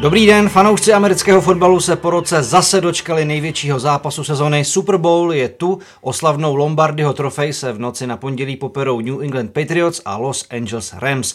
Dobrý den, fanoušci amerického fotbalu se po roce zase dočkali největšího zápasu sezony. Super Bowl je tu, oslavnou Lombardyho trofej se v noci na pondělí poperou New England Patriots a Los Angeles Rams.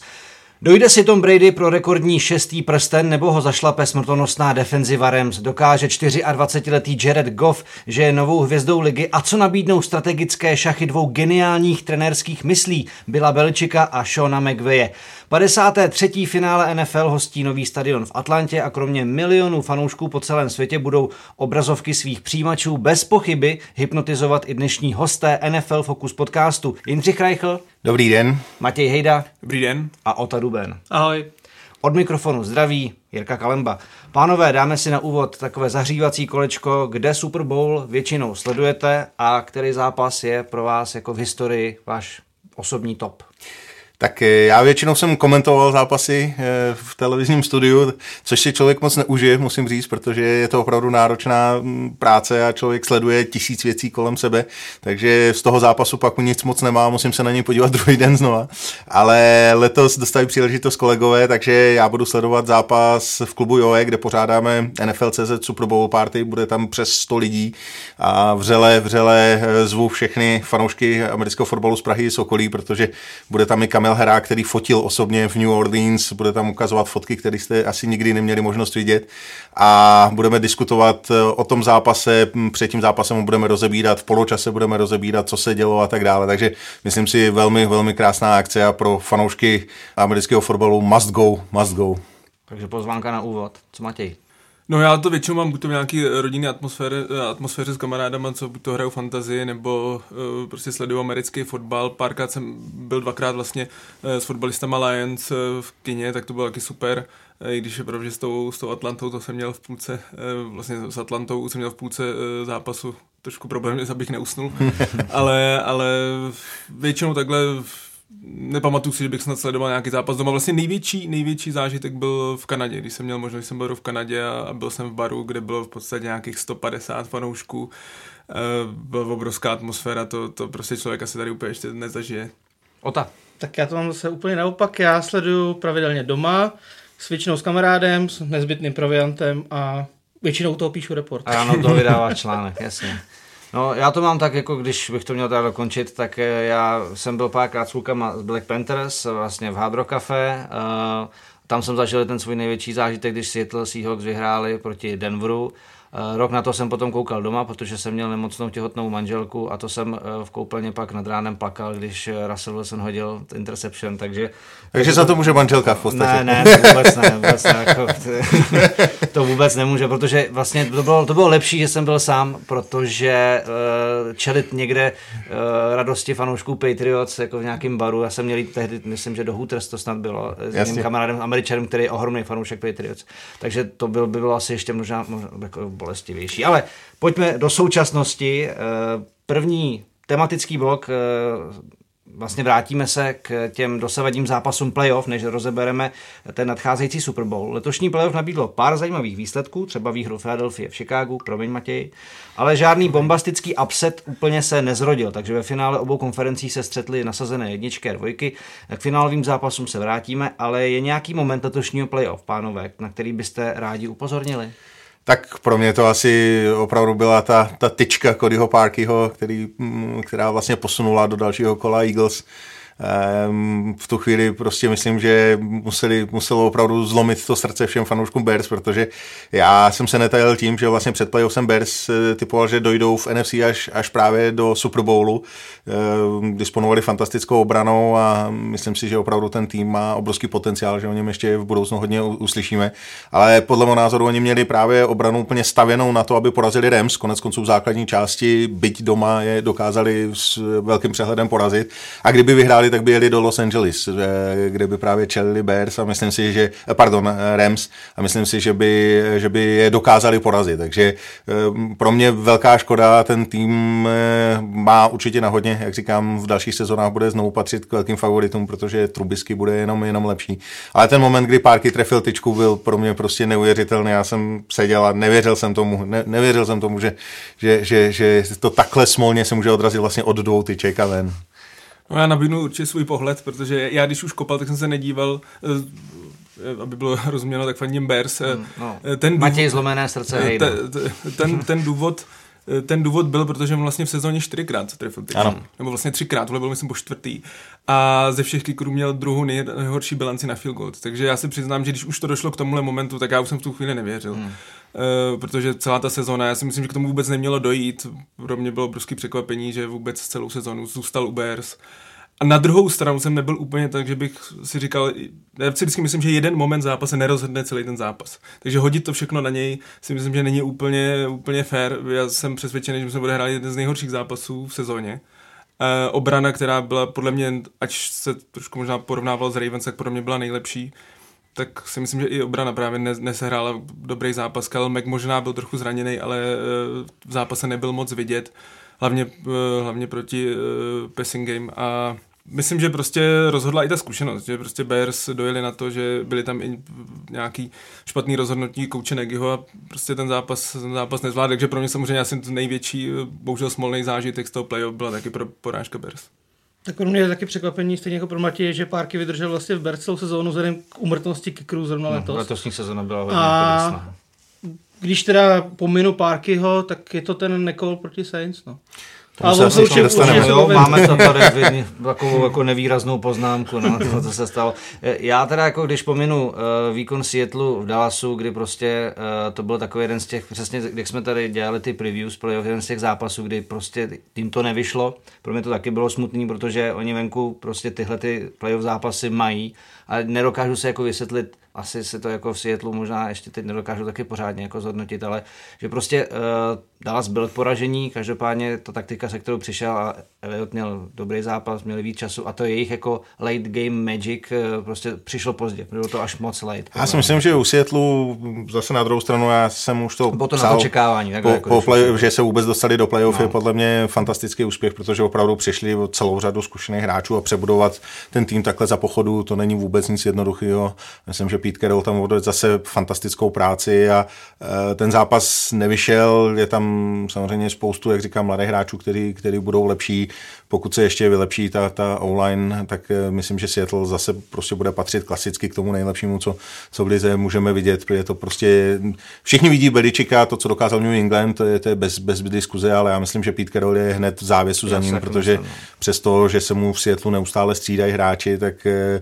Dojde si Tom Brady pro rekordní šestý prsten nebo ho zašlape smrtonosná defenziva Rams? Dokáže 24-letý Jared Goff, že je novou hvězdou ligy a co nabídnou strategické šachy dvou geniálních trenérských myslí, Byla Belčika a Shona McVeje. 53. finále NFL hostí nový stadion v Atlantě a kromě milionů fanoušků po celém světě budou obrazovky svých přijímačů bez pochyby hypnotizovat i dnešní hosté NFL Focus podcastu Jindřich Reichl. Dobrý den. Matěj Hejda. Dobrý den. A Ota Duben. Ahoj. Od mikrofonu zdraví Jirka Kalemba. Pánové, dáme si na úvod takové zahřívací kolečko, kde Super Bowl většinou sledujete a který zápas je pro vás jako v historii váš osobní top. Tak eh, já většinou jsem komentoval zápasy eh, v televizním studiu, což si člověk moc neužije, musím říct, protože je to opravdu náročná mm, práce a člověk sleduje tisíc věcí kolem sebe, takže z toho zápasu pak nic moc nemá, musím se na něj podívat druhý den znova. Ale letos dostali příležitost kolegové, takže já budu sledovat zápas v klubu JOE, kde pořádáme NFL.cz Super Bowl Party, bude tam přes 100 lidí a vřele, vřele eh, zvu všechny fanoušky amerického fotbalu z Prahy z okolí, protože bude tam i kam Kamil Herá, který fotil osobně v New Orleans, bude tam ukazovat fotky, které jste asi nikdy neměli možnost vidět a budeme diskutovat eh, o tom zápase, před tím zápasem budeme rozebírat, v poločase budeme rozebírat, co se dělo a tak dále, takže myslím si velmi, velmi krásná akce a pro fanoušky amerického fotbalu must go, must go. Takže pozvánka na úvod. Co Matěj? No já to většinou mám buď to v nějaký rodinný atmosféře, atmosféře s kamarádama, co buď to hrajou fantazii, nebo uh, prostě sleduju americký fotbal. Párkrát jsem byl dvakrát vlastně uh, s fotbalistama Lions uh, v kině, tak to bylo taky super. I když je pravda, že s tou, s tou Atlantou to jsem měl v půlce, vlastně s Atlantou jsem měl v půlce zápasu trošku problém, abych neusnul, ale, ale většinou takhle nepamatuju si, že bych snad sledoval nějaký zápas doma. Vlastně největší, největší zážitek byl v Kanadě, když jsem měl možnost, když jsem byl v Kanadě a, a byl jsem v baru, kde bylo v podstatě nějakých 150 fanoušků. E, byla obrovská atmosféra, to, to prostě člověk asi tady úplně ještě nezažije. Ota. Tak já to mám zase úplně naopak. Já sleduju pravidelně doma, s většinou s kamarádem, s nezbytným proviantem a většinou toho píšu report. A ráno to vydává článek, jasně. No, já to mám tak, jako když bych to měl teda dokončit, tak eh, já jsem byl párkrát s klukama z Black Panthers, vlastně v Hard Rock uh, tam jsem zažil ten svůj největší zážitek, když Seattle Seahawks vyhráli proti Denveru. Eh, rok na to jsem potom koukal doma, protože jsem měl nemocnou těhotnou manželku a to jsem eh, v koupelně pak nad ránem plakal, když eh, Russell Wilson hodil interception, takže... Takže za to může manželka v podstatě. Ne, ne, vůbec ne, vůbec ne jako, to vůbec nemůže, protože vlastně to bylo, to bylo lepší, že jsem byl sám, protože uh, čelit někde radosti fanoušků Patriots jako v nějakém baru, já jsem měl jít tehdy, myslím, že do Hooters to snad bylo, s mým kamarádem Američanem, který je ohromný fanoušek Patriots, takže to byl, by bylo asi ještě možná, možná jako bolestivější. Ale pojďme do současnosti. Eh, první tematický blok eh, vlastně vrátíme se k těm dosavadním zápasům playoff, než rozebereme ten nadcházející Super Bowl. Letošní playoff nabídlo pár zajímavých výsledků, třeba výhru Philadelphia v Chicagu, promiň Matěj, ale žádný bombastický upset úplně se nezrodil, takže ve finále obou konferencí se střetly nasazené jedničky a dvojky. K finálovým zápasům se vrátíme, ale je nějaký moment letošního playoff, pánové, na který byste rádi upozornili? Tak pro mě to asi opravdu byla ta, ta tyčka Codyho Parkyho, který, mm, která vlastně posunula do dalšího kola Eagles v tu chvíli prostě myslím, že museli, muselo opravdu zlomit to srdce všem fanouškům Bears, protože já jsem se netajil tím, že vlastně před jsem Bears eh, typoval, že dojdou v NFC až, až právě do Super Bowlu. Ehm, disponovali fantastickou obranou a myslím si, že opravdu ten tým má obrovský potenciál, že o něm ještě v budoucnu hodně uslyšíme. Ale podle mého názoru oni měli právě obranu úplně stavěnou na to, aby porazili Rams, konec konců v základní části, byť doma je dokázali s velkým přehledem porazit. A kdyby vyhráli vyhráli, tak by jeli do Los Angeles, kde by právě čelili Bears a myslím si, že, pardon, Rams a myslím si, že by, že by je dokázali porazit. Takže eh, pro mě velká škoda, ten tým eh, má určitě na hodně, jak říkám, v dalších sezónách bude znovu patřit k velkým favoritům, protože Trubisky bude jenom, jenom lepší. Ale ten moment, kdy Parky trefil tyčku, byl pro mě prostě neuvěřitelný. Já jsem seděl a nevěřil jsem tomu, ne, nevěřil jsem tomu, že, že, že, že to takhle smolně se může odrazit vlastně od dvou tyček a ven. No já nabídnu určitě svůj pohled, protože já když už kopal, tak jsem se nedíval eh, eh, aby bylo rozuměno, tak fandím Bears. Hmm, no. Ten důvod, Matěj zlomené srdce, hej, no. ten, ten, ten důvod, ten důvod byl, protože on vlastně v sezóně čtyřikrát trefil touchdown. Nebo vlastně třikrát, tohle byl myslím po čtvrtý. A ze všech kickerů měl druhou nejhorší bilanci na field goal. Takže já si přiznám, že když už to došlo k tomuhle momentu, tak já už jsem v tu chvíli nevěřil. Hmm. Uh, protože celá ta sezóna, já si myslím, že k tomu vůbec nemělo dojít. Pro mě bylo obrovské překvapení, že vůbec celou sezónu zůstal u Bears. A na druhou stranu jsem nebyl úplně tak, že bych si říkal, já si vždycky myslím, že jeden moment zápase nerozhodne celý ten zápas. Takže hodit to všechno na něj si myslím, že není úplně, úplně fair. Já jsem přesvědčený, že jsme bude hrát jeden z nejhorších zápasů v sezóně. E, obrana, která byla podle mě, ať se trošku možná porovnával s Ravens, tak podle mě byla nejlepší tak si myslím, že i obrana právě nesehrála dobrý zápas. Kyle možná byl trochu zraněný, ale e, v zápase nebyl moc vidět hlavně, eh, hlavně proti uh, passing game a Myslím, že prostě rozhodla i ta zkušenost, že prostě Bears dojeli na to, že byli tam i nějaký špatný rozhodnutí kouče Nagyho a prostě ten zápas, ten zápas nezvládl, takže pro mě samozřejmě asi největší, eh, bohužel smolný zážitek z toho playoff byla taky pro porážka Bears. Tak pro mě je taky překvapení, stejně jako pro Matěje, že Párky vydržel vlastně v Bears celou sezónu vzhledem k umrtnosti kickerů zrovna no, letos. Letosní sezóna byla hodně a když teda pominu Parkyho, tak je to ten nekol proti Saints, no. Ale se asi ještě dostaneme. Jo, máme to tady takovou jako nevýraznou poznámku, no, to, to se stalo. Já teda jako když pominu uh, výkon Seattleu v Dallasu, kdy prostě uh, to byl takový jeden z těch, přesně když jsme tady dělali ty previews playoff, jeden z těch zápasů, kdy prostě tím to nevyšlo. Pro mě to taky bylo smutný, protože oni venku prostě tyhle ty playoff zápasy mají a nedokážu se jako vysvětlit, asi se to jako v Seattleu možná ještě teď nedokážu taky pořádně jako zhodnotit, ale že prostě uh, Dallas byl k poražení, každopádně ta taktika, se kterou přišel a Elliot měl dobrý zápas, měli víc času a to jejich jako late game magic uh, prostě přišlo pozdě, bylo to až moc late. Já si myslím, že u Seattleu zase na druhou stranu, já jsem už to Bylo to psal, na očekávání. Po, jako, po play, že se vůbec dostali do playoff no. je podle mě fantastický úspěch, protože opravdu přišli celou řadu zkušených hráčů a přebudovat ten tým takhle za pochodu, to není vůbec nic jednoduchého. Myslím, že Pete Carroll tam odvedl zase fantastickou práci a e, ten zápas nevyšel, je tam samozřejmě spoustu, jak říkám, mladých hráčů, který, který budou lepší. Pokud se ještě vylepší ta, ta online, tak e, myslím, že Seattle zase prostě bude patřit klasicky k tomu nejlepšímu, co, co v lize můžeme vidět, protože to prostě všichni vidí Beličika, to, co dokázal New England, to je, to je bez, bez diskuze, ale já myslím, že Pete Carroll je hned v závěsu za ním, protože myslím, no. přesto, že se mu v Seattle neustále střídají hráči, tak e,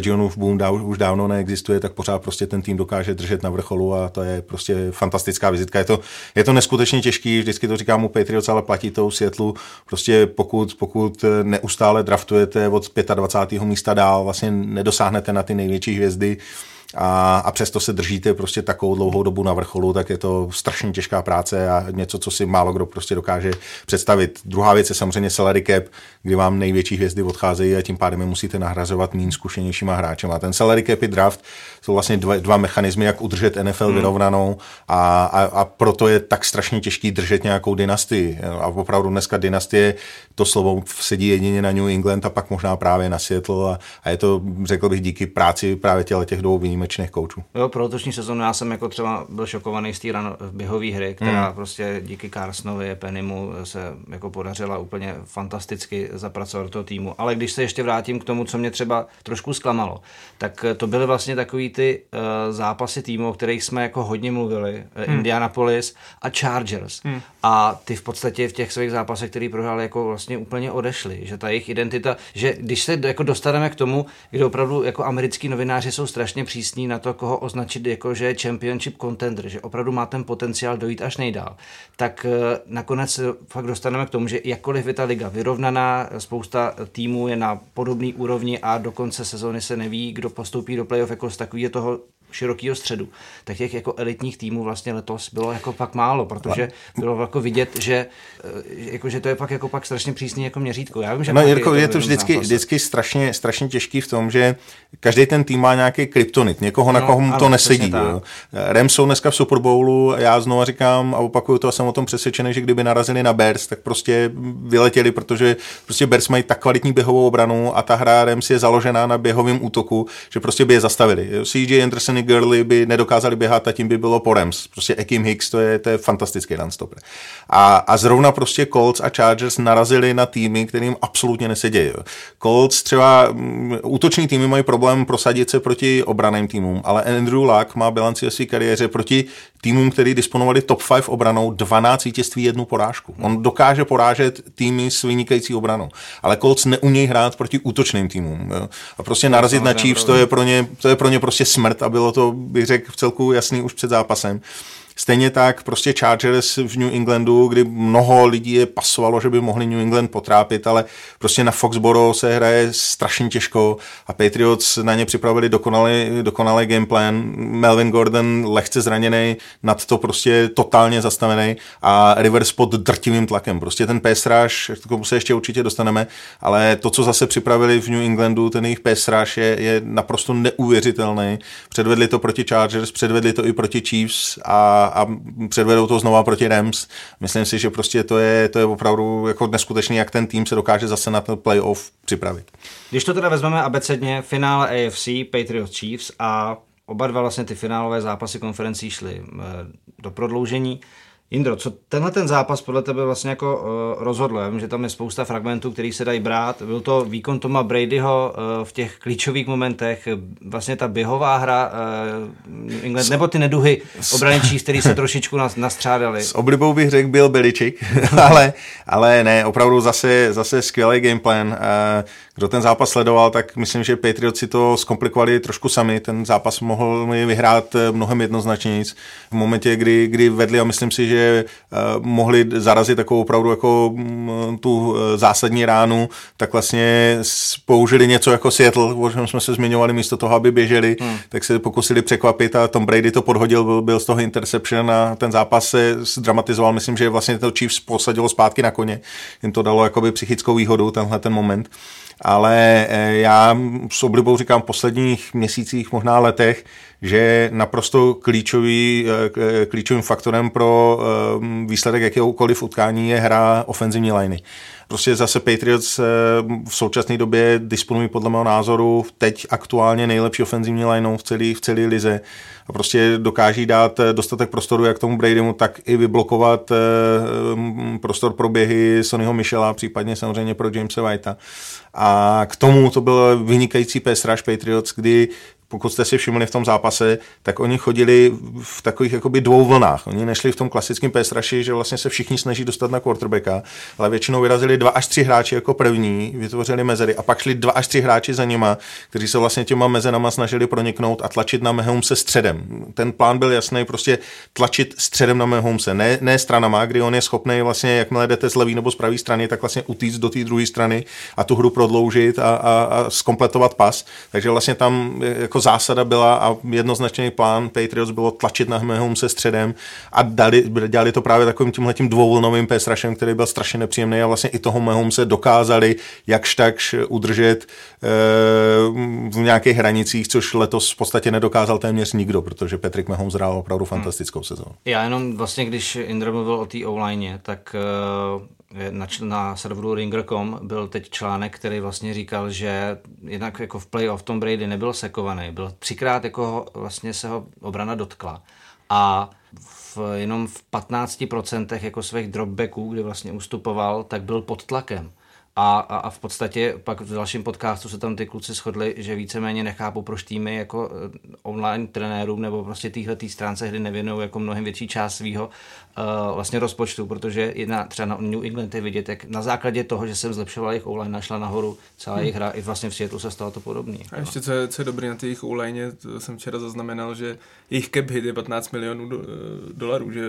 Legionův boom už dávno neexistuje, tak pořád prostě ten tým dokáže držet na vrcholu a to je prostě fantastická vizitka. Je to, je to neskutečně těžký, vždycky to říkám u Patriots, ale platí to u Seattleu. Prostě pokud, pokud neustále draftujete od 25. místa dál, vlastně nedosáhnete na ty největší hvězdy, a, a přesto se držíte prostě takovou dlouhou dobu na vrcholu, tak je to strašně těžká práce a něco, co si málo kdo prostě dokáže představit. Druhá věc je samozřejmě salary cap, kdy vám největší hvězdy odcházejí a tím pádem je musíte nahrazovat méně zkušenějšíma hráčema. Ten salary cap i draft jsou vlastně dva, dva mechanismy, jak udržet NFL hmm. vyrovnanou a, a, a, proto je tak strašně těžký držet nějakou dynastii. A opravdu dneska dynastie, to slovo sedí jedině na New England a pak možná právě na Seattle a, a je to, řekl bych, díky práci právě těch dvou výjimečných koučů. Jo, pro letošní sezónu já jsem jako třeba byl šokovaný z té běhové hry, která hmm. prostě díky Carsonovi, Pennymu se jako podařila úplně fantasticky zapracovat do toho týmu. Ale když se ještě vrátím k tomu, co mě třeba trošku zklamalo, tak to byly vlastně takový ty uh, zápasy týmu, o kterých jsme jako hodně mluvili, uh, hmm. Indianapolis a Chargers. Hmm. A ty v podstatě v těch svých zápasech, který prohráli, jako vlastně úplně odešli. Že ta jejich identita, že když se jako dostaneme k tomu, kde opravdu jako americký novináři jsou strašně přísní na to, koho označit jako, že je championship contender, že opravdu má ten potenciál dojít až nejdál, tak uh, nakonec fakt dostaneme k tomu, že jakkoliv je ta liga vyrovnaná, spousta týmů je na podobné úrovni a do konce sezóny se neví, kdo postoupí do playoff jako z takového toho širokého středu, tak těch jako elitních týmů vlastně letos bylo jako pak málo, protože bylo jako vidět, že, eh, jako, že to je pak jako pak strašně přísný jako měřítko. Já vím, že no, Jirko, je to, je to vždycky, vždycky strašně, strašně těžký v tom, že každý ten tým má nějaký kryptonit, někoho, na no, koho mu to nesedí. Jo. Rams jsou dneska v Super Bowlu, já znovu říkám a opakuju to a jsem o tom přesvědčený, že kdyby narazili na Bears, tak prostě vyletěli, protože prostě Bears mají tak kvalitní běhovou obranu a ta hra Rams je založená na běhovém útoku, že prostě by je zastavili. CJ Anderson Anthony Gurley by nedokázali běhat a tím by bylo po Rams. Prostě Ekim Hicks, to je, to je fantastický runstopper. A, a zrovna prostě Colts a Chargers narazili na týmy, kterým absolutně nesedějí. Colts třeba m, útoční týmy mají problém prosadit se proti obraným týmům, ale Andrew Luck má bilanci ve své kariéře proti týmům, který disponovali top 5 obranou, 12 vítězství, jednu porážku. On dokáže porážet týmy s vynikající obranou, ale Colts neumějí hrát proti útočným týmům. Jo. A prostě narazit na Chiefs, to je, pro ně, to je pro ně prostě smrt a bylo to, bych řekl, v celku jasný už před zápasem. Stejně tak prostě Chargers v New Englandu, kdy mnoho lidí je pasovalo, že by mohli New England potrápit, ale prostě na Foxboro se hraje strašně těžko a Patriots na ně připravili dokonalý, dokonalý gameplan. Melvin Gordon lehce zraněný, nad to prostě totálně zastavený a Rivers pod drtivým tlakem. Prostě ten pesráž, k tomu se ještě určitě dostaneme, ale to, co zase připravili v New Englandu, ten jejich pesráž je, je naprosto neuvěřitelný. Předvedli to proti Chargers, předvedli to i proti Chiefs a a předvedou to znova proti Rams. Myslím si, že prostě to je, to je opravdu jako neskutečný, jak ten tým se dokáže zase na ten playoff připravit. Když to teda vezmeme abecedně, finále AFC, Patriots Chiefs a oba dva vlastně ty finálové zápasy konferencí šly eh, do prodloužení. Indro, co tenhle ten zápas podle tebe vlastně jako uh, rozhodl? Já vím, že tam je spousta fragmentů, který se dají brát. Byl to výkon Toma Bradyho uh, v těch klíčových momentech, vlastně ta běhová hra uh, England, nebo ty neduhy obraničí, který se trošičku nas, nastřádali. S oblibou bych řekl byl Beličik, ale, ale ne, opravdu zase, zase skvělý gameplan. Uh, kdo ten zápas sledoval, tak myslím, že Patriots si to zkomplikovali trošku sami. Ten zápas mohl vyhrát mnohem jednoznačněji v momentě, kdy, kdy vedli a myslím si, že že uh, mohli zarazit takovou opravdu jako um, tu uh, zásadní ránu, tak vlastně použili něco jako Seattle, o čem jsme se zmiňovali, místo toho, aby běželi, hmm. tak se pokusili překvapit a Tom Brady to podhodil, byl, byl z toho interception a ten zápas se zdramatizoval. Myslím, že vlastně to Chiefs posadilo zpátky na koně. Jim to dalo jakoby psychickou výhodu, tenhle ten moment ale já s oblibou říkám v posledních měsících, možná letech, že naprosto klíčový, eh, klíčovým faktorem pro eh, výsledek jakéhokoliv utkání je hra ofenzivní liney. Prostě zase Patriots eh, v současné době disponují podle mého názoru teď aktuálně nejlepší ofenzivní lineou v celé v celé lize a prostě dokáží dát dostatek prostoru jak tomu Bradymu, tak i vyblokovat prostor pro běhy Sonnyho Michela, případně samozřejmě pro Jamesa Whitea. A k tomu to byl vynikající pass rush Patriots, kdy pokud jste si všimli v tom zápase, tak oni chodili v takových jakoby dvou vlnách. Oni nešli v tom klasickém pesraši, že vlastně se všichni snaží dostat na quarterbacka, ale většinou vyrazili dva až tři hráči jako první, vytvořili mezery a pak šli dva až tři hráči za nima, kteří se vlastně těma mezerama snažili proniknout a tlačit na Mahomese středem. Ten plán byl jasný, prostě tlačit středem na Mahomese, ne, ne stranama, kdy on je schopný vlastně, jakmile jdete z levé nebo z pravé strany, tak vlastně utíct do té druhé strany a tu hru prodloužit a, a, a zkompletovat pas. Takže vlastně tam jako zásada byla a jednoznačný plán Patriots bylo tlačit na se středem a dali, dělali to právě takovým tímhletím dvouvlnovým pass rushem, který byl strašně nepříjemný a vlastně i toho se dokázali jakž takž udržet e, v nějakých hranicích, což letos v podstatě nedokázal téměř nikdo, protože Patrick Mahomes hrál opravdu fantastickou sezónu. Já jenom vlastně, když Indra mluvil o té online, tak e na, na serveru Ringer.com byl teď článek, který vlastně říkal, že jednak jako v playoff Tom Brady nebyl sekovaný, byl třikrát jako vlastně se ho obrana dotkla a v, jenom v 15% jako svých dropbacků, kdy vlastně ustupoval, tak byl pod tlakem. A, a, a v podstatě pak v dalším podcastu se tam ty kluci shodli, že víceméně nechápu, proč týmy jako eh, online trenérům nebo prostě téhle stránce hry nevěnují jako mnohem větší část svého vlastně rozpočtu, protože jedna třeba na New England je vidět, jak na základě toho, že jsem zlepšoval jejich online, našla nahoru celá jejich hra, i vlastně v světlu se stalo to podobný. A ještě co je, co je dobrý na těch online, to jsem včera zaznamenal, že jejich cap hit je 15 milionů do, eh, dolarů, že,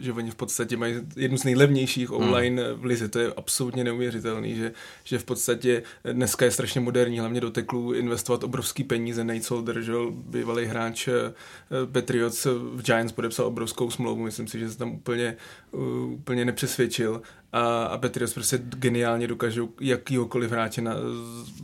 že oni v podstatě mají jednu z nejlevnějších hmm. online hmm. v lize, to je absolutně neuvěřitelný, že, že v podstatě dneska je strašně moderní, hlavně do teklů investovat obrovský peníze, Nate Solder, že bývalý hráč eh, Patriots v Giants podepsal obrovskou smlouvu, myslím si, že se tam úplně, úplně nepřesvědčil a, a Patriots prostě geniálně dokážou jakýhokoliv hráče na,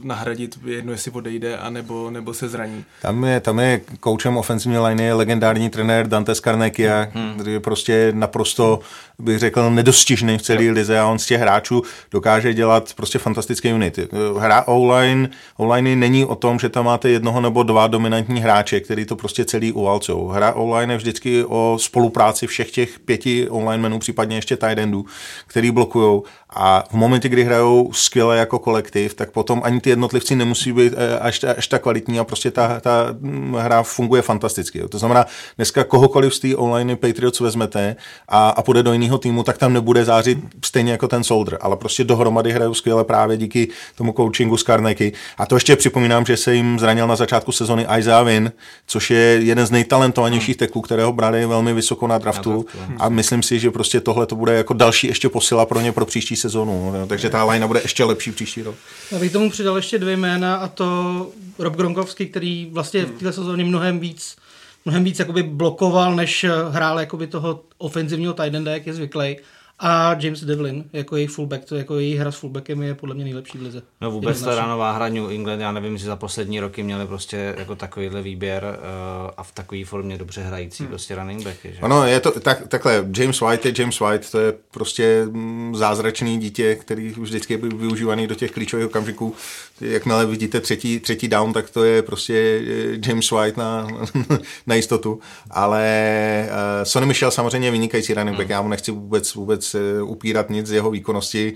nahradit, jedno jestli odejde, anebo, nebo se zraní. Tam je, tam je koučem ofenzivní liney legendární trenér Dante Scarnecchia, hmm. který je prostě naprosto, bych řekl, nedostižný v celé lize a on z těch hráčů dokáže dělat prostě fantastické unity. Hra online, online není o tom, že tam máte jednoho nebo dva dominantní hráče, který to prostě celý uvalcou. Hra online je vždycky o spolupráci všech těch pěti online menů, případně ještě tight endů, který bloqueou a v momentě, kdy hrajou skvěle jako kolektiv, tak potom ani ty jednotlivci nemusí být eh, až, až tak kvalitní a prostě ta, ta mm, hra funguje fantasticky. Jo. To znamená, dneska kohokoliv z té online Patriots vezmete a, a půjde do jiného týmu, tak tam nebude zářit stejně jako ten Soldier, ale prostě dohromady hrajou skvěle právě díky tomu coachingu z Karneky. A to ještě připomínám, že se jim zranil na začátku sezony Isaiah Win, což je jeden z nejtalentovanějších teklů, kterého brali velmi vysoko na draftu. Na draftu. A myslím si, že prostě tohle to bude jako další ještě posila pro ně pro příští sezonu. No, takže ta line bude ještě lepší příští rok. Já bych tomu přidal ještě dvě jména a to Rob Gronkowski, který vlastně v této sezóně mnohem víc mnohem víc jakoby blokoval, než hrál jakoby toho ofenzivního tight enda, jak je zvyklý a James Devlin jako její fullback, to jako její hra s fullbackem je podle mě nejlepší v lize. No vůbec ta ránová hra New England, já nevím, že za poslední roky měli prostě jako takovýhle výběr uh, a v takové formě dobře hrající hmm. prostě running backy. Že? Ano, je to tak, takhle, James White je James White, to je prostě mm, zázračný dítě, který vždycky je využívaný do těch klíčových okamžiků. Jakmile vidíte třetí, třetí down, tak to je prostě eh, James White na, na jistotu. Ale uh, Sonny Michel samozřejmě vynikající running back, hmm. já mu nechci vůbec, vůbec upírat nic z jeho výkonnosti.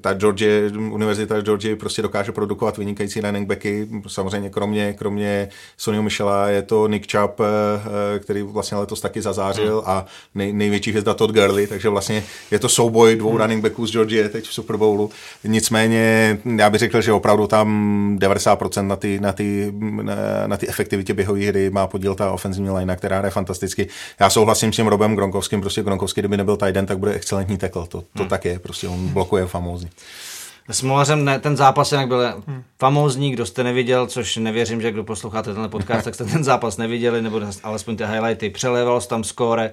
Ta Georgie, univerzita Georgie prostě dokáže produkovat vynikající running backy. Samozřejmě kromě, kromě Sonny Michela je to Nick Chubb, eh, který vlastně letos taky zazářil hmm. a nej, největší hvězda Todd Gurley, takže vlastně je to souboj dvou hmm. running backů z Georgie teď v Super Bowlu. Nicméně já bych řekl, že opravdu tam 90% na ty, na ty, na, na ty efektivitě běhové hry má podíl ta ofenzivní line, která hraje fantasticky. Já souhlasím s tím Robem Gronkovským, prostě Gronkovský, kdyby nebyl tight end, tak bude excelentní tackle, to, to hmm. tak je, prostě on blokuje famózně. S Molařem ne, ten zápas jinak byl hmm. famózní, kdo jste neviděl, což nevěřím, že kdo posloucháte tenhle podcast, tak jste ten zápas neviděli, nebo alespoň ty highlighty, přeléval tam skóre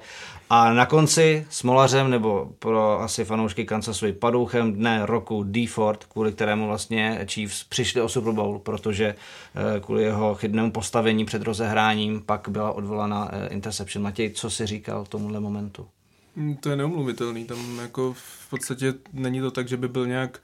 a na konci s Molařem, nebo pro asi fanoušky Kansasu i padouchem dne roku D. Ford, kvůli kterému vlastně Chiefs přišli o Super Bowl, protože eh, kvůli jeho chybnému postavení před rozehráním pak byla odvolaná eh, interception. Matěj, co si říkal tomuhle momentu? Mm, to je neumluvitelný, tam jako v podstatě není to tak, že by byl nějak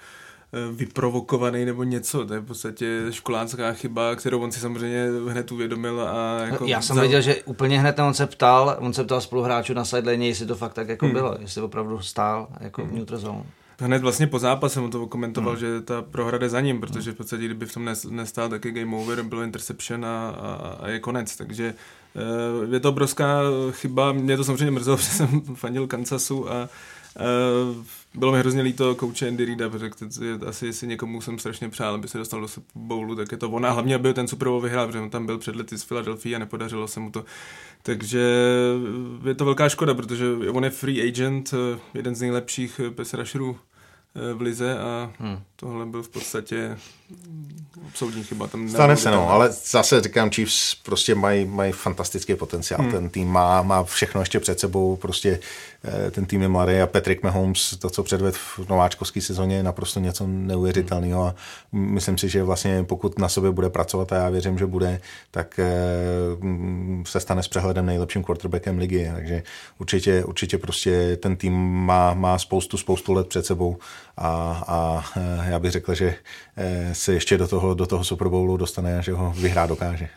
eh, vyprovokovaný nebo něco, to je v podstatě školácká chyba, kterou on si samozřejmě hned uvědomil a jako Já jsem za... věděl, že úplně hned on se ptal, on se ptal spoluhráčů na sideline, jestli to fakt tak jako hmm. bylo, jestli opravdu stál jako hmm. v neutral zone. Hned vlastně po zápase mu to komentoval, hmm. že ta prohra jde za ním, protože v podstatě kdyby v tom nestál, tak je game over, bylo interception a, a, a je konec, takže je to obrovská chyba, mě to samozřejmě mrzelo, protože jsem fandil Kansasu a Uh, bylo mi hrozně líto kouče Andy Reida, protože asi jestli někomu jsem strašně přál, aby se dostal do Bowlu, tak je to ona. Hlavně, aby ten Super Bowl vyhrál, protože on tam byl před lety z Philadelphia a nepodařilo se mu to. Takže je to velká škoda, protože on je free agent, eh, jeden z nejlepších pass rusherů v lize a hmm. tohle byl v podstatě soudní chyba. Tam Stane se, no, ale zase říkám, Chiefs prostě mají, mají fantastický potenciál. Hmm. Ten tým má, má všechno ještě před sebou, prostě eh, ten tým je mladý a Patrick Mahomes, to, co předved v nováčkovské sezóně, je naprosto něco neuvěřitelného a myslím si, že vlastně pokud na sobě bude pracovat a já věřím, že bude, tak eh, se stane s přehledem nejlepším quarterbackem ligy, takže určitě, určitě prostě ten tým má, má spoustu, spoustu let před sebou a, a eh, já bych řekl, že se ještě do toho, do toho Super Bowlu dostane a že ho vyhrát dokáže.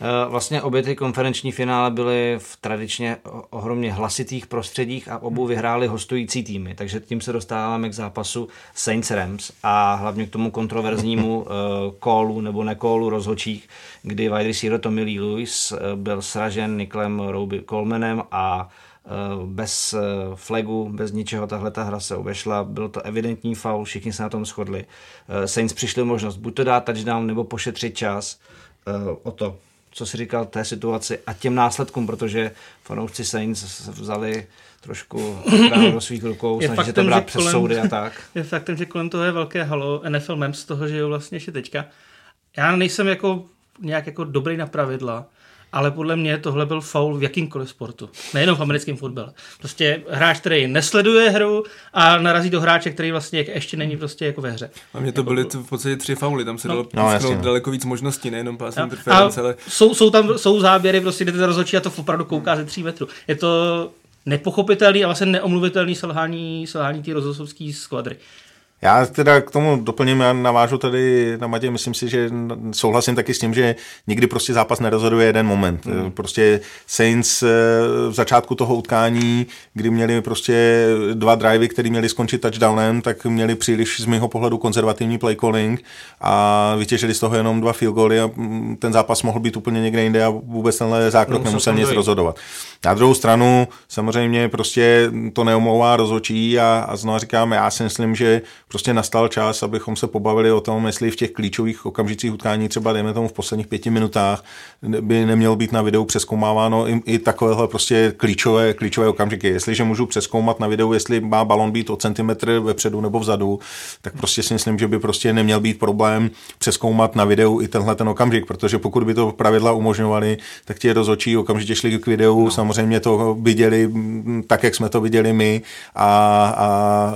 Eh, vlastně obě ty konferenční finále byly v tradičně ohromně hlasitých prostředích a obou vyhráli hostující týmy, takže tím se dostáváme k zápasu Saints Rams a hlavně k tomu kontroverznímu kólu nebo nekólu rozhočích, kdy wide receiver Tommy Lee Lewis eh, byl sražen Niklem Roby Colemanem a Eh, bez eh, flagu, bez ničeho tahle ta hra se obešla, byl to evidentní faul, všichni se na tom shodli. Eh, Saints přišli možnost buď to dát touchdown, nebo pošetřit čas o to, co si říkal té situaci a těm následkům, protože fanoušci Saints vzali trošku do svých rukou, je snaží se to brát přes kolem, soudy a tak. Je faktem, že kolem toho je velké halo NFL memes z toho, že jo vlastně ještě teďka. Já nejsem jako nějak jako dobrý na pravidla, ale podle mě tohle byl faul v jakýmkoliv sportu, nejenom v americkém fotbale. Prostě hráč, který nesleduje hru a narazí do hráče, který vlastně ještě není prostě jako ve hře. A mě to jako, byly v podstatě tři fauly, tam se No. dalo No, jasně, no, no. daleko víc možností, nejenom pass a, interference, ale jsou, jsou, tam jsou záběry, prostě, kde ten rozhodčí a to opravdu kouká ze tří metrů. Je to nepochopitelný a vlastně neomluvitelný selhání, selhání té rozhodcovské skvadry. Já teda k tomu doplním, já navážu tady na Matě, myslím si, že souhlasím taky s tím, že nikdy prostě zápas nerozhoduje jeden moment. Hmm. Prostě Saints eh, v začátku toho utkání, kdy měli prostě dva drivey, které měly skončit touchdownem, tak měli příliš z mého pohledu konzervativní play calling a vytěžili z toho jenom dva field goaly a mm, ten zápas mohl být úplně někde jinde a vůbec tenhle zákrok Nemusel nic dojít. rozhodovat. Na druhou stranu samozřejmě prostě to neomlouvá rozhodčí a, a znovu říkám, já si myslím, že prostě nastal čas, abychom se pobavili o tom, jestli v těch klíčových okamžicích utkání, třeba dejme tomu v posledních pěti minutách, by nemělo být na videu přeskoumáváno i, i takovéhle prostě klíčové, klíčové okamžiky. Jestliže můžu přeskoumat na videu, jestli má balon být o centimetr vepředu nebo vzadu, tak prostě si myslím, že by prostě neměl být problém přeskoumat na videu i tenhle ten okamžik, protože pokud by to pravidla umožňovaly, tak ti rozhodčí okamžitě šli k videu, no. samozřejmě to viděli mm, tak, jak jsme to viděli my a, a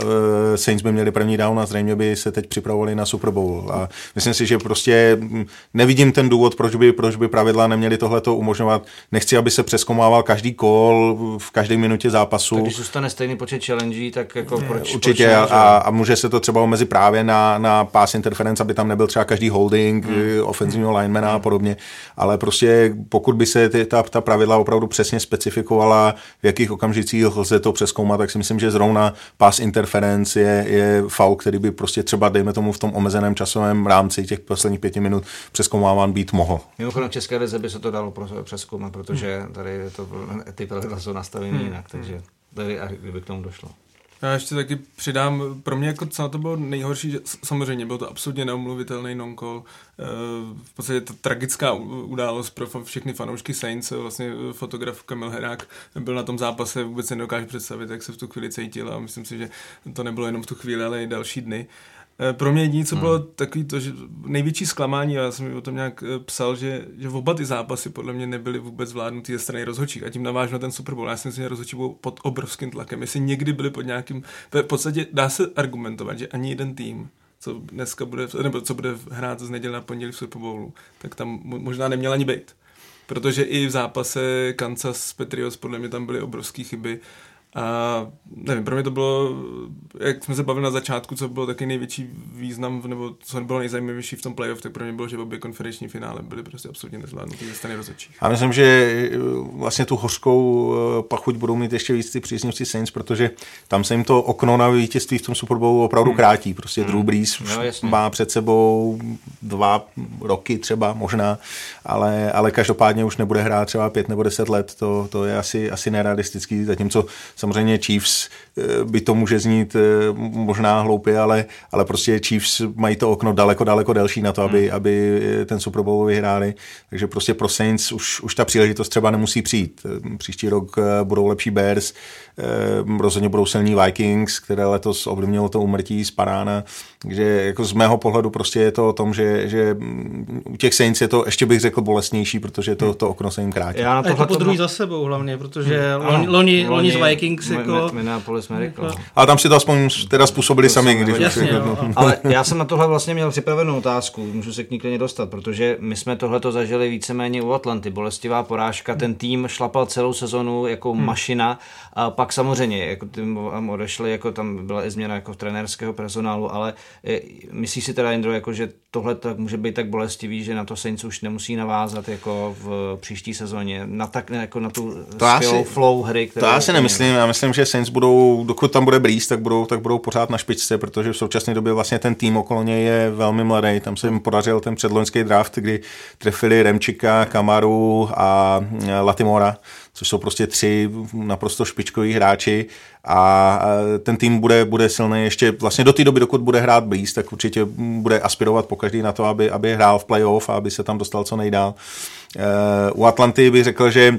e, Saints by měli první down a zřejmě by se teď připravovali na Super Bowl. A myslím si, že prostě mm, nevidím ten důvod, proč by, proč by pravidla neměly tohleto umožňovat. Nechci, aby se přeskomával každý kol v každé minutě zápasu. Tak když zůstane stejný počet challenge, tak jako proč, Určitě proč a, a může se to třeba omezit právě na, na pass interference, aby tam nebyl třeba každý holding hmm. ofenzivního linemana a podobně, ale prostě pokud by se ty, ta, ta pravidla opravdu přesně specifikovala, v jakých okamžicích lze to přeskoumat, tak si myslím, že zrovna pass interference je, je faul, který by prostě třeba, dejme tomu, v tom omezeném časovém rámci těch posledních pěti minut přeskoumáván být mohl. Mimochodem v České lize by se to dalo přeskoumat, protože tady je to, ty pravidla jsou nastaveny jinak, takže tady, a kdyby k tomu došlo. Já ještě taky přidám, pro mě jako co to bylo nejhorší, že samozřejmě byl to absolutně neomluvitelný non-call. Eh, V podstatě ta tragická událost pro všechny fanoušky Saints, vlastně eh, fotograf Kamil Herák byl na tom zápase, vůbec nedokáže představit, jak se v tu chvíli cítil a myslím si, že to nebylo jenom v tu chvíli, ale i další dny. Eh, Pro mě jediné, co bylo takový to, že největší zklamání, a já jsem o tom nějak eh, psal, že, že oba ty zápasy podle mě nebyly vůbec zvládnutý ze strany rozhodčích a tím navážu na ten Super Bowl. Já si myslím, že rozhodčí budou pod obrovským tlakem. Jestli někdy byli pod nějakým, v podstatě dá se argumentovat, že ani jeden tým, co dneska bude, nebo co bude hrát z neděle na pondělí v Super Bowlu, tak tam mo- možná neměl ani být. Protože i v zápase Kansas Patriots podle mě tam byly obrovské chyby a nevím, pro mě to bylo, jak jsme se bavili na začátku, co bylo taky největší význam, nebo co bylo nejzajímavější v tom playoff, tak pro mě bylo, že obě konferenční finále byly prostě absolutně nezvládnuté ze strany rozhodčích. A myslím, že eh, vlastně tu hořkou eh, pachuť budou mít ještě víc ty příznivci Saints, protože tam se jim to okno na vítězství v tom Super Bowlu opravdu krátí. Prostě Drew Brees No, jasně. má před sebou dva roky třeba možná, ale, ale každopádně už nebude hrát třeba pět nebo deset let, to, to je asi, asi nerealistický, zatímco samozřejmě Chiefs eh, by to může znít eh, možná hloupě, ale, ale prostě Chiefs mají to okno daleko, daleko delší na to, aby, Hmm. aby eh, ten Super Bowl vyhráli, takže prostě pro Saints už, už ta příležitost třeba nemusí přijít. Příští rok budou lepší Bears, rozhodně budou silní Vikings, které letos ovlivnilo to umrtí z Parána, takže jako z mého pohledu prostě je to o tom, že, že u těch Saints je to ještě bych řekl bolestnější, protože to, to okno se jim krátí. Já na A to tohle po druhý za sebou hlavně, protože Ano, loni, loni, loni z Vikings jako... Mi- Minneapolis Miracle. jako- Ale tam si to aspoň teda způsobili sami, když Jasně, jako- jo, a- Ale já jsem na tohle vlastně měl připravenou otázku, můžu se k ní klidně dostat, protože my jsme tohleto zažili víceméně u Atlanty. Bolestivá porážka, ten tým šlapal celou sezonu jako hmm. mašina a pak samozřejmě, jako tím odešli, jako tam byla i změna jako trenérského personálu, ale myslíš si teda, Indro, jako, že tohle tak může být tak bolestivý, že na to Saints už nemusí navázat jako v příští sezóně, na tak jako na tu To skvělou si- flow hry, To já si oni- nemyslím, já myslím, že Saints budou, dokud tam bude Breeze, tak budou, tak budou pořád na špičce, protože v současné době vlastně ten tým okolo něj je velmi mladý. Tam se jim podařil ten předloňský draft, kdy trefili Remčika, Kamaru a eh, Latimora, což jsou prostě tři naprosto špičkoví hráči a ten tým bude, bude silný ještě vlastně do té doby, dokud bude hrát Breeze, tak určitě bude aspirovat po každý na to, aby, aby hrál v playoff a aby se tam dostal co nejdál. Eh, U Atlanty bych řekl, že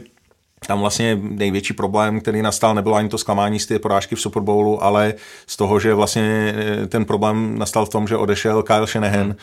tam vlastně největší problém, který nastal, nebylo ani to zklamání z té porážky v Super Bowlu, ale z toho, že vlastně eh, ten problém nastal v tom, že odešel Kyle Shanahan, hmm.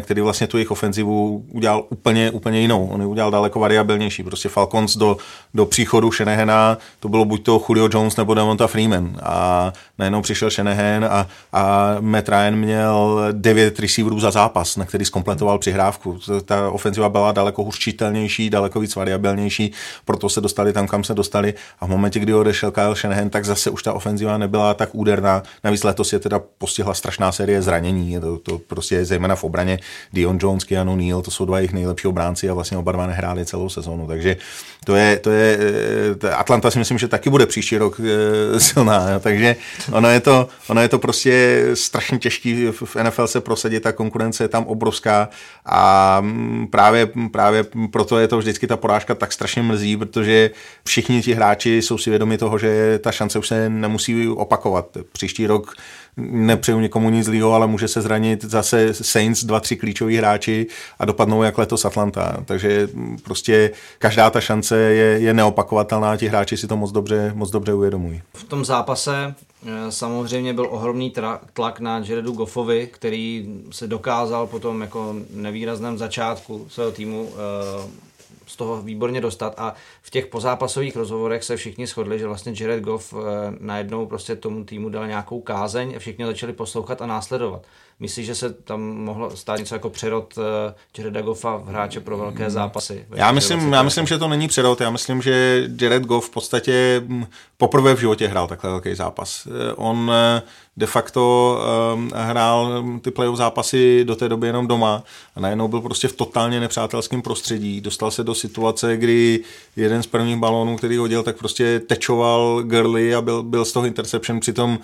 který vlastně tu jejich ofenzivu udělal úplně, úplně jinou. On ji udělal daleko variabilnější. Prostě Falcons do, do příchodu Shanahana, to bylo buď to Julio Jones nebo Devonta Freeman. A najednou přišel Shanahan a, a Matt Ryan měl devět receiverů za zápas, na který zkompletoval přihrávku. Ta ofenziva byla daleko hůřčitelnější, daleko víc variabilnější, proto se dostali tam, kam se dostali. A v momentě, kdy odešel Kyle Shanahan, tak zase už ta ofenziva nebyla tak úderná. Navíc letos je teda postihla strašná série zranění, to, to prostě je zejména v obraně. Dion Jones, Keanu Neal, to jsou dva jejich nejlepší obránci a vlastně oba dva nehráli celou sezónu, takže to je, to je, eh, Atlanta si myslím, že taky bude příští rok eh, silná, takže ono je to, ono je to prostě strašně těžký v NFL se prosadit, ta konkurence je tam obrovská a mm, právě, právě proto je to vždycky ta porážka tak strašně mrzí, protože všichni ti hráči jsou si vědomi toho, že ta šance už se nemusí opakovat. Příští rok nepřeju někomu nic zlýho, ale může se zranit zase Saints, dva, tři klíčoví hráči a dopadnou jak letos Atlanta. Takže prostě každá ta šance je, je neopakovatelná, ti hráči si to moc dobře, moc dobře uvědomují. V tom zápase eh, samozřejmě byl ohromný tlak na Jaredu Goffovi, který se dokázal potom jako nevýrazném začátku svého týmu eh, z toho výborně dostat a v těch pozápasových rozhovorech se všichni shodli, že vlastně Jared Goff eh, najednou prostě tomu týmu dal nějakou kázeň a všichni začali poslouchat a následovat. Myslíš, že se tam mohlo stát něco jako přerod eh, Jareda Goffa v hráče pro velké zápasy? Já myslím, já myslím, že to není přerod. Já myslím, že Jared Goff v podstatě hm, poprvé v životě hrál takhle velký zápas. Eh, on de facto hrál ty playoff zápasy do té doby jenom doma a najednou byl prostě v totálně nepřátelském prostředí. Dostal se do situace, kdy jeden z prvních balónů, který hodil, tak prostě tečoval Gurley a byl, byl z toho interception. Přitom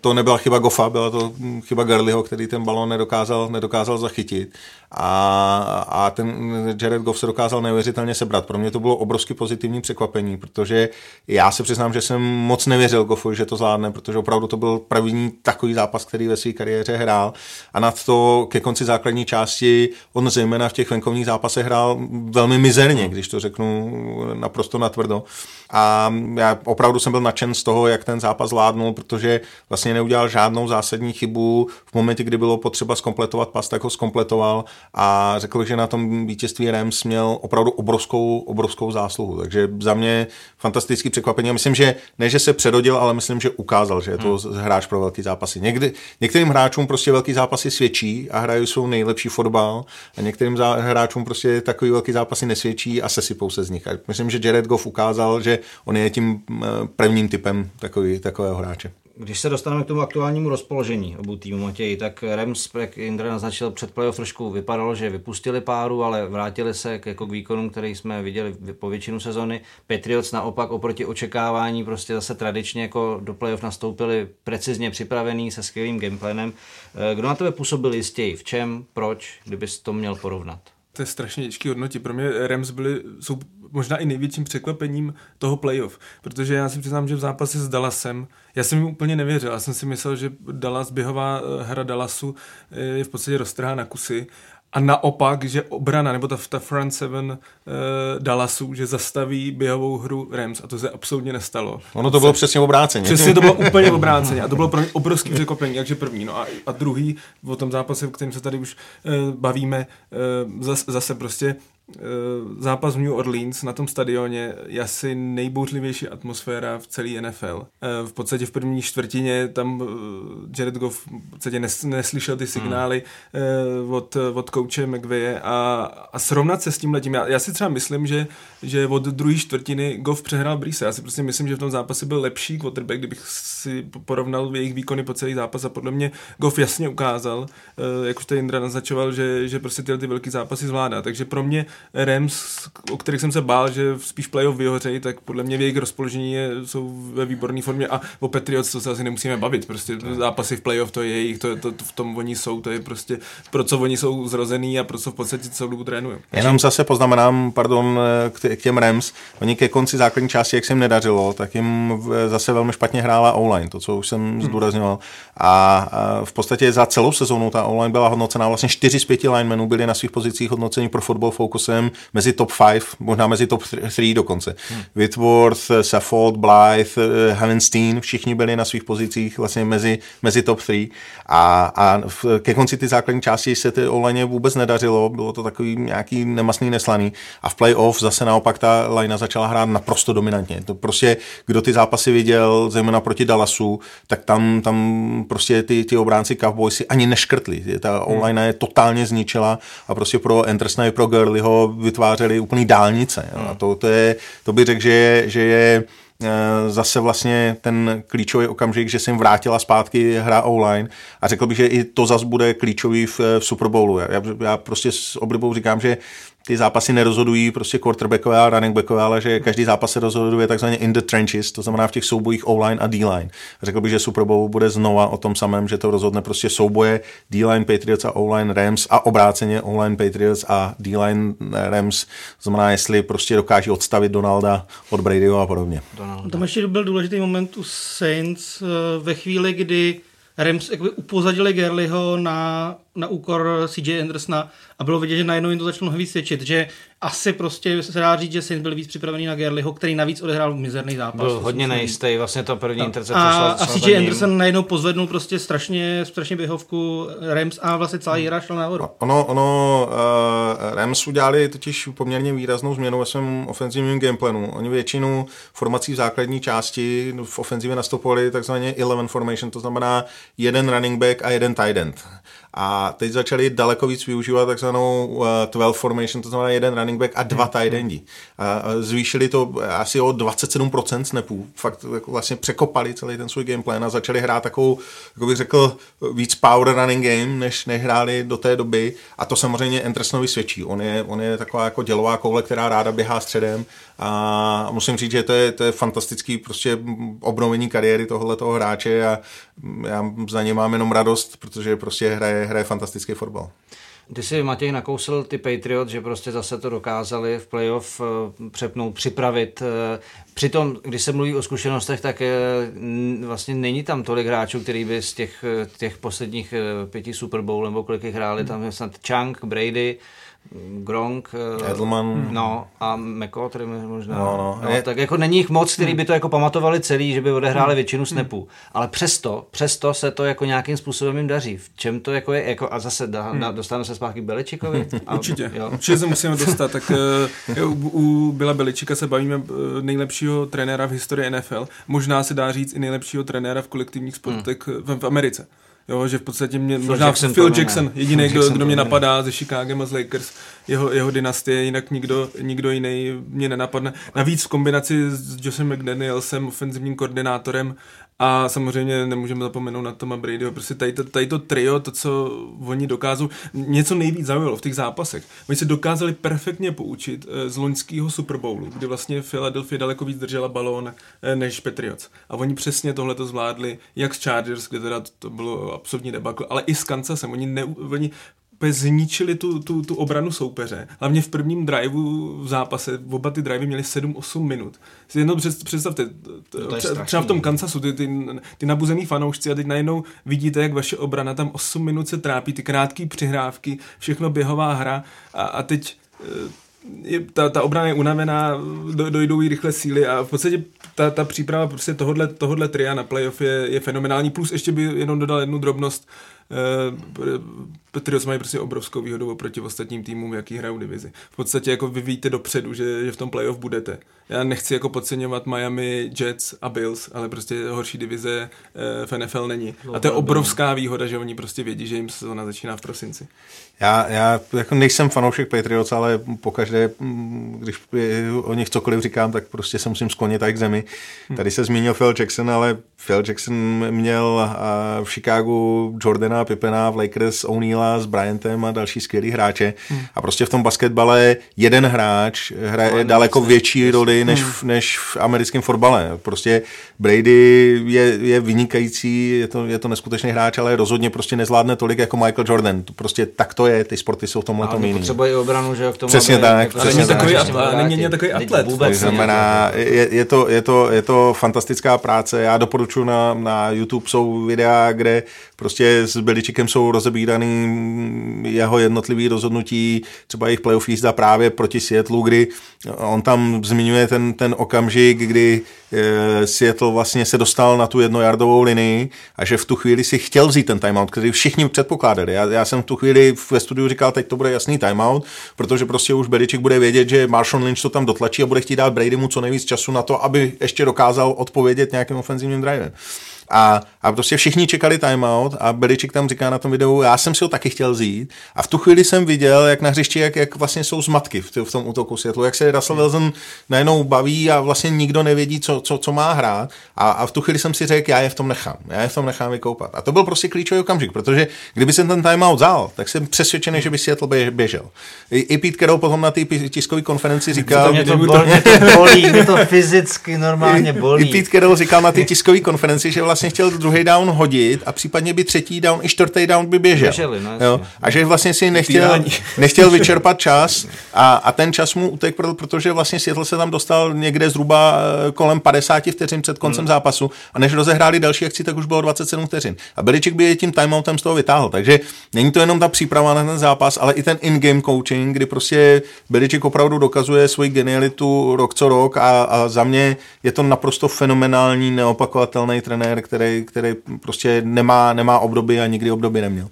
to nebyla chyba Goffa, byla to chyba Gurleyho, který ten balón nedokázal, nedokázal zachytit. A, a ten Jared Goff se dokázal neuvěřitelně sebrat. Pro mě to bylo obrovsky pozitivní překvapení, protože já se přiznám, že jsem moc nevěřil Goffovi, že to zvládne, protože opravdu to byl první takový zápas, který ve své kariéře hrál. A nad to ke konci základní části on zejména v těch venkovních zápasech hrál velmi mizerně, když to řeknu naprosto natvrdo. A já opravdu jsem byl nadšen z toho, jak ten zápas zvládnul, protože vlastně neudělal žádnou zásadní chybu. V momentě, kdy bylo potřeba skompletovat pas, tak ho skompletoval a řekl, že na tom vítězství Rams měl opravdu obrovskou, obrovskou zásluhu. Takže za mě fantastický překvapení. myslím, že ne, že se předodil, ale myslím, že ukázal, že je to hmm. hráč pro velký zápasy. Někdy, některým hráčům prostě velký zápasy svědčí a hrají svou nejlepší fotbal a některým hráčům prostě takový velký zápasy nesvědčí a sesypou se z nich. A myslím, že Jared Goff ukázal, že on je tím eh, prvním typem takový, takového hráče. Když se dostaneme k tomu aktuálnímu rozpoložení obou týmů, Matěj, tak Rams, jak Indra naznačil před playoff, trošku vypadalo, že vypustili páru, ale vrátili se k, jako k výkonům, který jsme viděli po většinu sezony. Patriots naopak oproti očekávání prostě zase tradičně jako do playoff nastoupili precizně připravený se skvělým gameplanem. Eh, kdo na tebe působil jistěji? V čem? Proč? Kdybys to měl porovnat? To je strašně těžký hodnotit. Pro mě Rams byli, jsou možná i největším překvapením toho playoff, protože já si přiznám, že v zápase s Dallasem, já jsem jim úplně nevěřil, já jsem si myslel, že Dallas, běhová eh, hra Dallasu eh, je v podstatě roztrhá na kusy a naopak, že obrana, nebo ta, ta front seven uh, Dallasu, že zastaví běhovou hru Rams a to se absolutně nestalo. Ono to bylo přesně obráceně. Přesně to bylo úplně obráceně a to bylo pro mě obrovský překvapení, takže první. No a, a druhý, o tom zápase, o kterém se tady už uh, bavíme, uh, zase, zase prostě Eh, zápas v New Orleans na tom stadioně je asi nejbouřlivější atmosféra v celé NFL. Eh, v podstatě v první čtvrtině tam eh, Jared Goff v podstatě nes, neslyšel ty signály hmm. od, od kouče McVeje a, a srovnat se s tím letím. Já, já si třeba myslím, že, že od druhé čtvrtiny Goff přehrál Brise. Já si prostě myslím, že v tom zápase byl lepší quarterback, kdybych si porovnal jejich výkony po celý zápas a podle mě Goff jasně ukázal, jak už tady Indra naznačoval, že, že prostě tyhle ty velký zápasy zvládá. Takže pro mě Rams, o kterých jsem se bál, že spíš playoff vyhořejí, tak podle mě v jejich rozpoložení je, jsou ve výborné formě a o Patriots to se asi nemusíme bavit, prostě zápasy v playoff to je jejich, to, to, to, v tom oni jsou, to je prostě pro co oni jsou zrozený a pro co v podstatě celou dobu trénují. Jenom zase poznamenám, pardon, k, těm Rams, oni ke konci základní části, jak se jim nedařilo, tak jim zase velmi špatně hrála online, to, co už jsem hmm. zdůrazňoval. A, v podstatě za celou sezónu ta online byla hodnocená, vlastně čtyři z pěti linemenů byli na svých pozicích hodnocení pro Football Focus způsobem mezi top 5, možná mezi top 3 dokonce. Hmm. Whitworth, Saffold, Blythe, Havenstein, všichni byli na svých pozicích vlastně mezi, mezi top 3 a, a ke konci ty základní části se ty online vůbec nedařilo, bylo to takový nějaký nemasný, neslaný a v playoff zase naopak ta linea začala hrát naprosto dominantně. To prostě, kdo ty zápasy viděl, zejména proti Dallasu, tak tam, tam prostě ty, ty obránci Cowboysy ani neškrtli. Ta online je totálně zničila a prostě pro Andersona i pro Gurleyho vytvářeli úplný dálnice. Jo. A to, to, je, to bych řekl, že je, že je Eh, zase vlastně ten klíčový okamžik, že se jim vrátila zpátky hra online a řekl bych, že i to zase bude klíčový v, v Super Bowlu. Já, já prostě s oblibou říkám, že ty zápasy nerozhodují prostě quarterbackové a running backové, ale že každý zápas se rozhoduje takzvaně in the trenches, to znamená v těch soubojích O-line a D-line. Řekl bych, že Super Bowl bude znova o tom samém, že to rozhodne prostě souboje D-line Patriots a O-line Rams a obráceně O-line Patriots a D-line Rams. To znamená, jestli prostě dokáží odstavit Donalda od Bradyho a podobně. Donalda. Tam ještě byl důležitý moment u Saints eh, ve chvíli, kdy Rams upozadili Gerliho na, na úkor CJ Andersona a bylo vidět, že najednou jim to začalo víc svědčit, že asi prostě se dá říct, že Saints byl víc připravený na Gerliho, který navíc odehrál mizerný zápas. Byl hodně nejistý, vlastně to první no. intercepce a, a CJ Anderson najednou pozvednul prostě strašně, strašně běhovku Rams a vlastně celá hra šla nahoru. Ono, ono uh, Rams udělali totiž poměrně výraznou změnu ve svém ofenzivním gameplanu. Oni většinu formací v základní části v ofenzivě nastupovali takzvaně 11 formation, to znamená jeden running back a jeden tight end. A teď začali daleko víc využívat takzvanou uh, 12 formation, to znamená jeden running back a dva hmm. tight endi. A zvýšili to asi o 27% snapů. Fakt jako vlastně překopali celý ten svůj gameplan a začali hrát takovou, jako bych řekl, víc power running game, než, než hráli do té doby. A to samozřejmě Andersonovi svědčí. On je, on je taková jako dělová koule, která ráda běhá středem a musím říct, že to je, to je fantastický prostě obnovení kariéry tohoto hráče a já za ně mám jenom radost, protože prostě hraje, hraje fantastický fotbal. Ty si, Matěj, nakousil ty Patriots, že prostě zase to dokázali v playoff eh, přepnout, připravit. Eh, přitom, když se mluví o zkušenostech, tak eh, vlastně není tam tolik hráčů, který by z těch, těch posledních pěti Super Bowl nebo kolik hráli, tam je snad Chunk, Brady, Gronk, eh, Edelman. no a McCotter možná. No, no. No, tak jako není jich moc, který by to jako pamatovali celý, že by odehráli hmm. většinu snapů. Hmm. Ale přesto, přesto se to jako nějakým způsobem jim daří. V čem to jako je, jako, a zase da, hmm. dostaneme se zpátky k Beličikovi? A, Určitě, jo. určitě se musíme dostat. Tak uh, u, u Bila Beličika se bavíme uh, nejlepšího trenéra v historii NFL. Možná se dá říct i nejlepšího trenéra v kolektivních sportech hmm. v, v Americe. Jo, že v podstatě mě, Phil možná Jackson, Phil Jackson, jediný, kdo, kdo mě napadá ze Chicago a z Lakers, jeho, jeho dynastie, jinak nikdo, nikdo jiný mě nenapadne. Navíc v kombinaci s Josem McDanielsem, ofenzivním koordinátorem a samozřejmě nemůžeme zapomenout na Toma Bradyho. Prostě tady to, tady to trio, to, co oni dokázou, něco nejvíc zaujalo v těch zápasech. Oni se dokázali perfektně poučit eh, z loňského Super Bowlu, kdy vlastně Philadelphia daleko víc držela balón eh, než Patriots. A oni přesně tohle to zvládli, jak s Chargers, kde teda to bylo absolutní debakl, ale i s Kansasem. Oni, ne, oni zničili tu, tu, tu obranu soupeře. Hlavně v prvním driveu v zápase, oba ty drivey měly 7-8 minut. Si jenom představte, třeba, třeba v tom Kansasu, ty, ty, ty nabuzený fanoušci a teď najednou vidíte, jak vaše obrana tam 8 minut se trápí, ty krátké přihrávky, všechno běhová hra a, a teď eh, je, ta, ta obrana je unavená, do, dojdou jí rychle síly a v podstatě ta, ta příprava prostě tohodle, tohodle tria na playoff je, je fenomenální. Plus ještě by jenom dodal jednu drobnost, Uh, Patriots mají prostě obrovskou výhodu oproti ostatním týmům, jaký hrajou divizi. V podstatě jako vy víte dopředu, že, že v tom playoff budete. Já nechci jako podceňovat Miami, Jets a Bills, ale prostě horší divize uh, v NFL není. A to je obrovská výhoda, že oni prostě vědí, že jim sezóna začíná v prosinci. Já, já jako nejsem fanoušek Patriots, ale pokaždé, mm, když o nich cokoliv říkám, tak prostě se musím sklonit tak k zemi. Hm. Tady se zmínil Phil Jackson, ale Phil Jackson měl v Chicagu Jordana, Pippena, v Lakers O'Neilla s Bryantem a další skvělý hráče. Hmm. A prostě v tom basketbale jeden hráč hraje Ale daleko větší roli než, hmm. než v americkém fotbale. Prostě Brady je, je vynikající, je to, je to neskutečný hráč, ale rozhodně prostě nezvládne tolik jako Michael Jordan. Prostě tak to je, ty sporty jsou v tomhle tom jiný. Potřebuje i obranu, že k tomu Přesně tak. Jako přesně tak. Takový atlet, není takový atlet. Vůbec znamená, je, je, to, je, to, je to fantastická práce. Já doporučuji na, na YouTube jsou videa, kde prostě z Beličikem jsou rozebíraný jeho jednotlivý rozhodnutí, třeba jejich playoff jízda právě proti Seattleu, kdy on tam zmiňuje ten, ten okamžik, kdy Seattle vlastně se dostal na tu jednojardovou linii a že v tu chvíli si chtěl vzít ten timeout, který všichni předpokládali. Já, já jsem v tu chvíli ve studiu říkal, teď to bude jasný timeout, protože prostě už Beličik bude vědět, že Marshall Lynch to tam dotlačí a bude chtít dát Bradymu co nejvíc času na to, aby ještě dokázal odpovědět nějakým ofenzivním drivem. A, a prostě všichni čekali timeout a Beličik tam říká na tom videu, já jsem si ho taky chtěl vzít. A v tu chvíli jsem viděl, jak na hřišti, jak, jak vlastně jsou zmatky v, v tom útoku světlu, jak se Russell Wilson najednou baví a vlastně nikdo nevědí, co, co, co má hrát. A, a v tu chvíli jsem si řekl, já je v tom nechám, já je v tom nechám vykoupat. A to byl prostě klíčový okamžik, protože kdyby jsem ten timeout vzal, tak jsem přesvědčený, že by Seattle běžel. I, i Pete Carroll potom na té tiskové konferenci říkal, mě to, mě to bolí, mě to fyzicky normálně bolí. I, i Pete Carroll říkal na té tiskové konferenci, že vlastně chtěl druhý down hodit a případně by třetí down i čtvrtý down by běžel. Běželi, no, jo? A že vlastně si nechtěl, nechtěl vyčerpat čas a, a ten čas mu utekl, protože vlastně Seattle se tam dostal někde zhruba eh, kolem 50 vteřin před koncem hmm. zápasu a než rozehráli další akci, tak už bylo 27 vteřin. A Beliček by je tím timeoutem z toho vytáhl. Takže není to jenom ta příprava na ten zápas, ale i ten in-game coaching, kdy prostě Beliček opravdu dokazuje svoji genialitu rok co rok a, a za mě je to naprosto fenomenální, neopakovatelný trenér, který, který prostě nemá, nemá obdoby a nikdy obdoby neměl.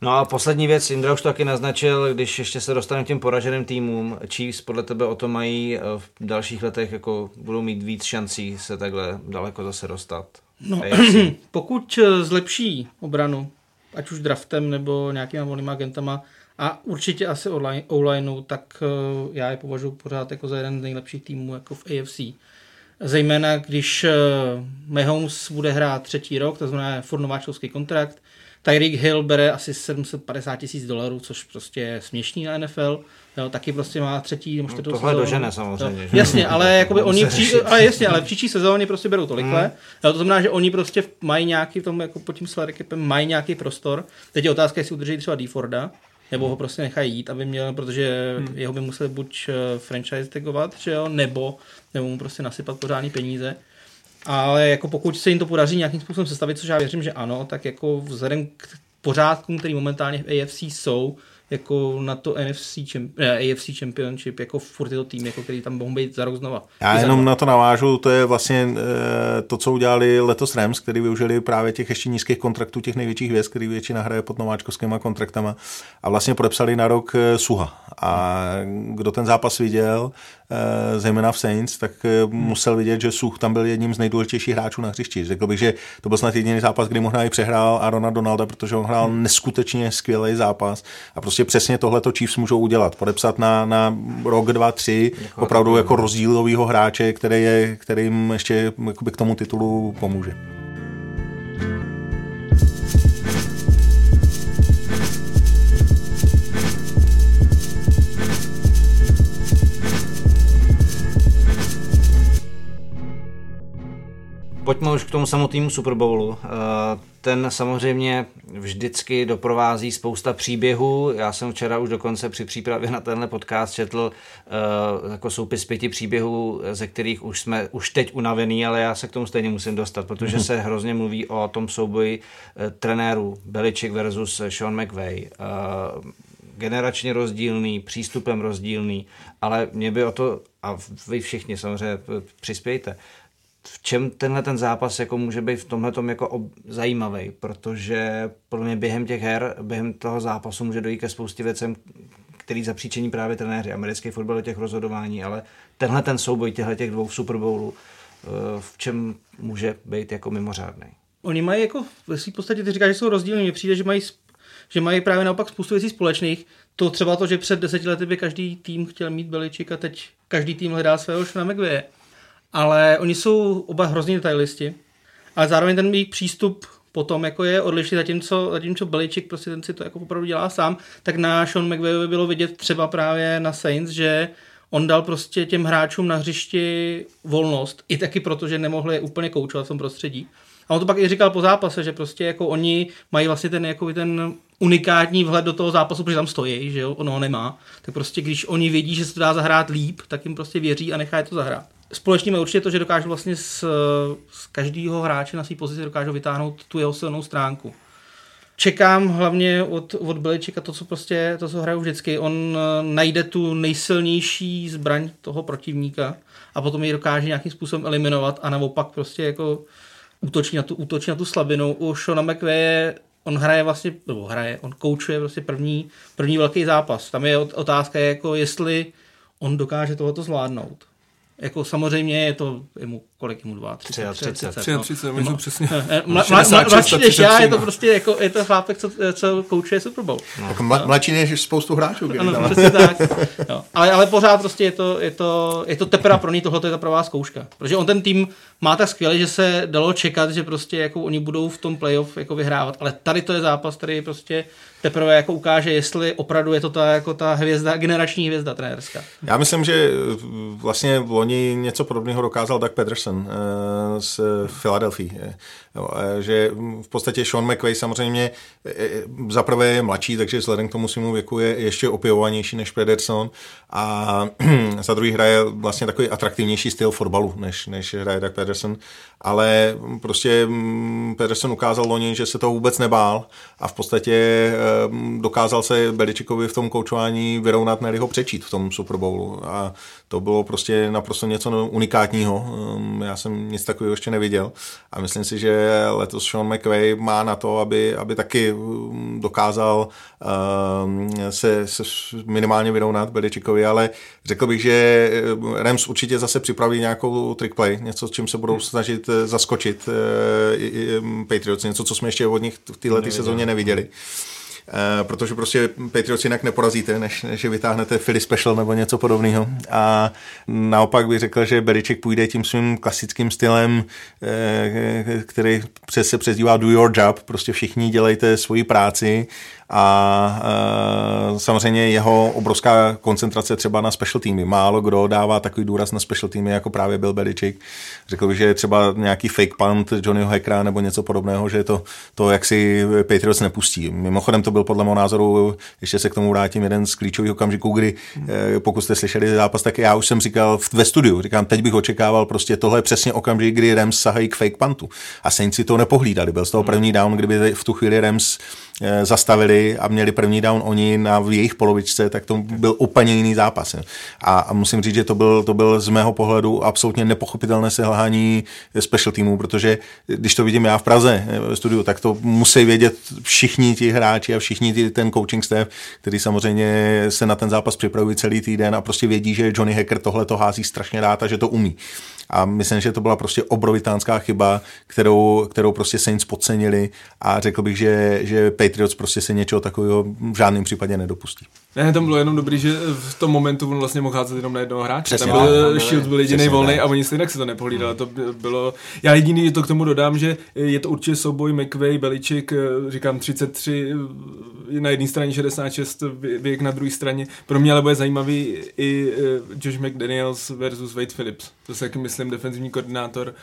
No a poslední věc, Indra už to taky naznačil, když ještě se dostaneme k těm poraženým týmům, Chiefs podle tebe o to mají eh, v dalších letech, jako budou mít víc šancí se takhle daleko zase dostat. No, pokud eh, zlepší obranu, ať už draftem nebo nějakýma volnýma agentama a určitě asi online, tak eh, já je považuji pořád jako za jeden z nejlepších týmů jako v AFC. Zejména když eh, Mahomes bude hrát třetí rok, to znamená furt nováčkovský kontrakt, Tyreek Hill bere asi 750 tisíc dolarů, což prostě je směšný na NFL. Jo, taky prostě má třetí nebo čtvrtou no, Tohle dožene samozřejmě. Jo. Jasně, ale jakoby oni pří, ale jasně, ale v příští sezóně prostě berou tolikle. Hmm. Jo, to znamená, že oni prostě mají nějaký, tom, jako pod tím salary mají nějaký prostor. Teď je otázka, jestli udrží třeba Deforda, nebo ho prostě nechají jít, aby měl, protože hmm. jeho by museli buď eh, franchise tagovat, že jo, nebo, nebo mu prostě nasypat pořádný peníze. Ale jako pokud se jim to podaří nějakým způsobem sestavit, což já věřím, že ano, tak jako vzhledem k pořádkům, který momentálně v AFC jsou, jako na to NFC, čemp, eh, AFC Championship, jako furt tyto tým, jako který tam mohou být za rok znova. Já jenom na to navážu, to je vlastně e, to, co udělali letos Rams, který využili právě těch ještě nízkých kontraktů těch největších věc, který většina hraje pod nováčkovskými kontraktama a vlastně podepsali na rok e, Suha. A kdo ten zápas viděl, e, zejména v Saints, tak e, musel vidět, že Such tam byl jedním z nejdůležitějších hráčů na hřišti. Řekl bych, že to byl snad jediný zápas, kdy možná i přehrál Arona Donalda, protože on hrál neskutečně skvělý zápas a prostě přesně tohleto Chiefs můžou udělat. Podepsat na, na rok, dva, tři, jako opravdu jako rozdílového hráče, který, je, který jim ještě k tomu titulu pomůže. Pojďme už k tomu samotnému Super Bowlu. Eh, ten samozřejmě vždycky doprovází spousta příběhů. Já jsem včera už dokonce při přípravě na tenhle podcast četl uh, jako soupis pěti příběhů, ze kterých už jsme už teď unavený, ale já se k tomu stejně musím dostat, protože se hrozně mluví o tom souboji uh, trenérů Belichick versus Sean McVay. Generačně rozdílný, přístupem rozdílný, ale mě by o to, a vy všichni samozřejmě přispějte, v čem tenhle ten zápas jako může být v tomhle jako ob- zajímavý, protože podle mě během těch her, během toho zápasu může dojít ke spoustě věcem, který zapříčení právě trenéři. Americký fotbal těch rozhodování, ale tenhle ten souboj těchto těch dvou Super Bowlů, eh, v čem může být jako mimořádný. Oni mají jako, své podstatě ty říkáš, že jsou rozdílní, mně přijde, že mají, že mají právě naopak spoustu věcí společných. To třeba to, že před deseti lety by každý tým chtěl mít Beličik a teď každý tým hledá svého Šona McVeje ale oni jsou oba hrozně detailisti, ale zároveň ten jejich přístup potom jako je odlišný, zatímco, zatímco Beličik prostě ten si to jako opravdu dělá sám, tak na Sean McVayovi bylo vidět třeba právě na Saints, že on dal prostě těm hráčům na hřišti volnost, i taky proto, že nemohli úplně koučovat v tom prostředí. A on to pak i říkal po zápase, že prostě jako oni mají vlastně ten, jako ten unikátní vhled do toho zápasu, protože tam stojí, že jo, ono ho nemá. Tak prostě když oni vědí, že se to dá zahrát líp, tak jim prostě věří a nechají to zahrát společným je určitě to, že dokážu vlastně z, z každého hráče na své pozici dokážu vytáhnout tu jeho silnou stránku. čekám hlavně od, od Beličika to, co prostě, to, co hraju vždycky. On eh, najde tu nejsilnější zbraň toho protivníka a potom ji dokáže nějakým způsobem eliminovat a naopak prostě jako útočí na tu, útočí na tu slabinu. U Shona McVeigh on hraje vlastně, nebo hraje, on koučuje prostě první, první velký zápas. Tam je otázka, jako jestli on dokáže tohoto zvládnout. Jako samozřejmě je to, je mu, kolik je mu dva, 30, 33, 33, 30, no. přesně. Mladší než já, je to prostě jako, je to chlápek, co, co koučuje Super Bowl. No. Jako mla, mladší než spoustu hráčů. Ano, přesně tak. No. Ale, ale pořád prostě je to, je to, je to teprve pro ní, tohle je ta pro vás zkouška. Protože on ten tým má tak skvěle, že se dalo čekat, že prostě jako oni budou v tom playoff jako vyhrávat. Ale tady to je zápas, který prostě teprve jako ukáže, jestli opravdu je to ta, jako ta hvězda, generační hvězda trenérská. Já myslím, že vlastně v loni něco podobného dokázal Doug Pederson eh, z Philadelphia. Eh, že v podstatě Sean McVay samozřejmě eh, zaprvé je mladší, takže vzhledem k tomu svému věku je ještě opěvovanější než Pederson. A za druhý hraje vlastně takový atraktivnější styl fotbalu, než, než hraje Doug Pederson, ale prostě mm, Pederson ukázal loni, že se to vůbec nebál a v podstatě dokázal se Beličikovi v tom koučování vyrovnat, ne ho přečít v tom Super Bowlu. A to bylo prostě naprosto něco unikátního. Um, já jsem nic takového ještě neviděl. A myslím si, že letos Sean McVay má na to, aby, aby taky um, dokázal um, se, se minimálně vyrovnat Beličikovi, ale řekl bych, že Rams určitě zase připraví nějakou trick play, něco, s čím se budou snažit eh, zaskočit uh, Patriots, něco, co jsme ještě od nich v této sezóně neviděli. Eh, protože prostě Patriots jinak neporazíte, než, než vytáhnete Philly Special nebo něco podobného. A naopak bych řekl, že Beliček půjde tím svým klasickým stylem, eh, který se přezdívá do your job, prostě všichni dělejte svoji práci a e, samozřejmě jeho obrovská koncentrace třeba na special týmy. Málo kdo dává takový důraz na special týmy, jako právě byl Belichick. Řekl bych, že je třeba nějaký fake punt Johnnyho Hackera nebo něco podobného, že to, to jak si Patriots nepustí. Mimochodem to byl podle mého názoru, ještě se k tomu vrátím, jeden z klíčových okamžiků, kdy e, pokud jste slyšeli zápas, tak já už jsem říkal ve studiu, říkám, teď bych očekával prostě tohle je přesně okamžik, kdy Rams sahají k fake puntu. A Saints si to nepohlídali. Byl z toho první down, kdyby v tu chvíli Rams zastavili a měli první down oni na jejich polovičce, tak to byl úplně jiný zápas. A, a musím říct, že to byl, to byl z mého pohledu absolutně nepochopitelné selhání special týmů, protože když to vidím já v Praze eh, v studiu, tak to musí vědět všichni ti hráči a všichni ti, ten coaching staff, který samozřejmě se na ten zápas připravují celý týden a prostě vědí, že Johnny Hacker tohle to hází strašně rád a že to umí. A myslím, že to byla prostě obrovitánská chyba, kterou, kterou prostě Saints podcenili a řekl bych, že, že Patriots prostě se něčeho takového v žádném případě nedopustí. Ne, tam bylo jenom dobrý, že v tom momentu on vlastně mohl házet jenom na jednoho hráče. Přesně, tam byl no, Shields byl jediný volný a oni si jinak se to nepohlídali. To bylo, já jediný to k tomu dodám, že je to určitě souboj McVay, Beliček, říkám 33, na jedné straně 66, věk na druhé straně. Pro mě ale bude zajímavý i eh, Josh McDaniels versus Wade Phillips. To se taky myslím defenzivní koordinátor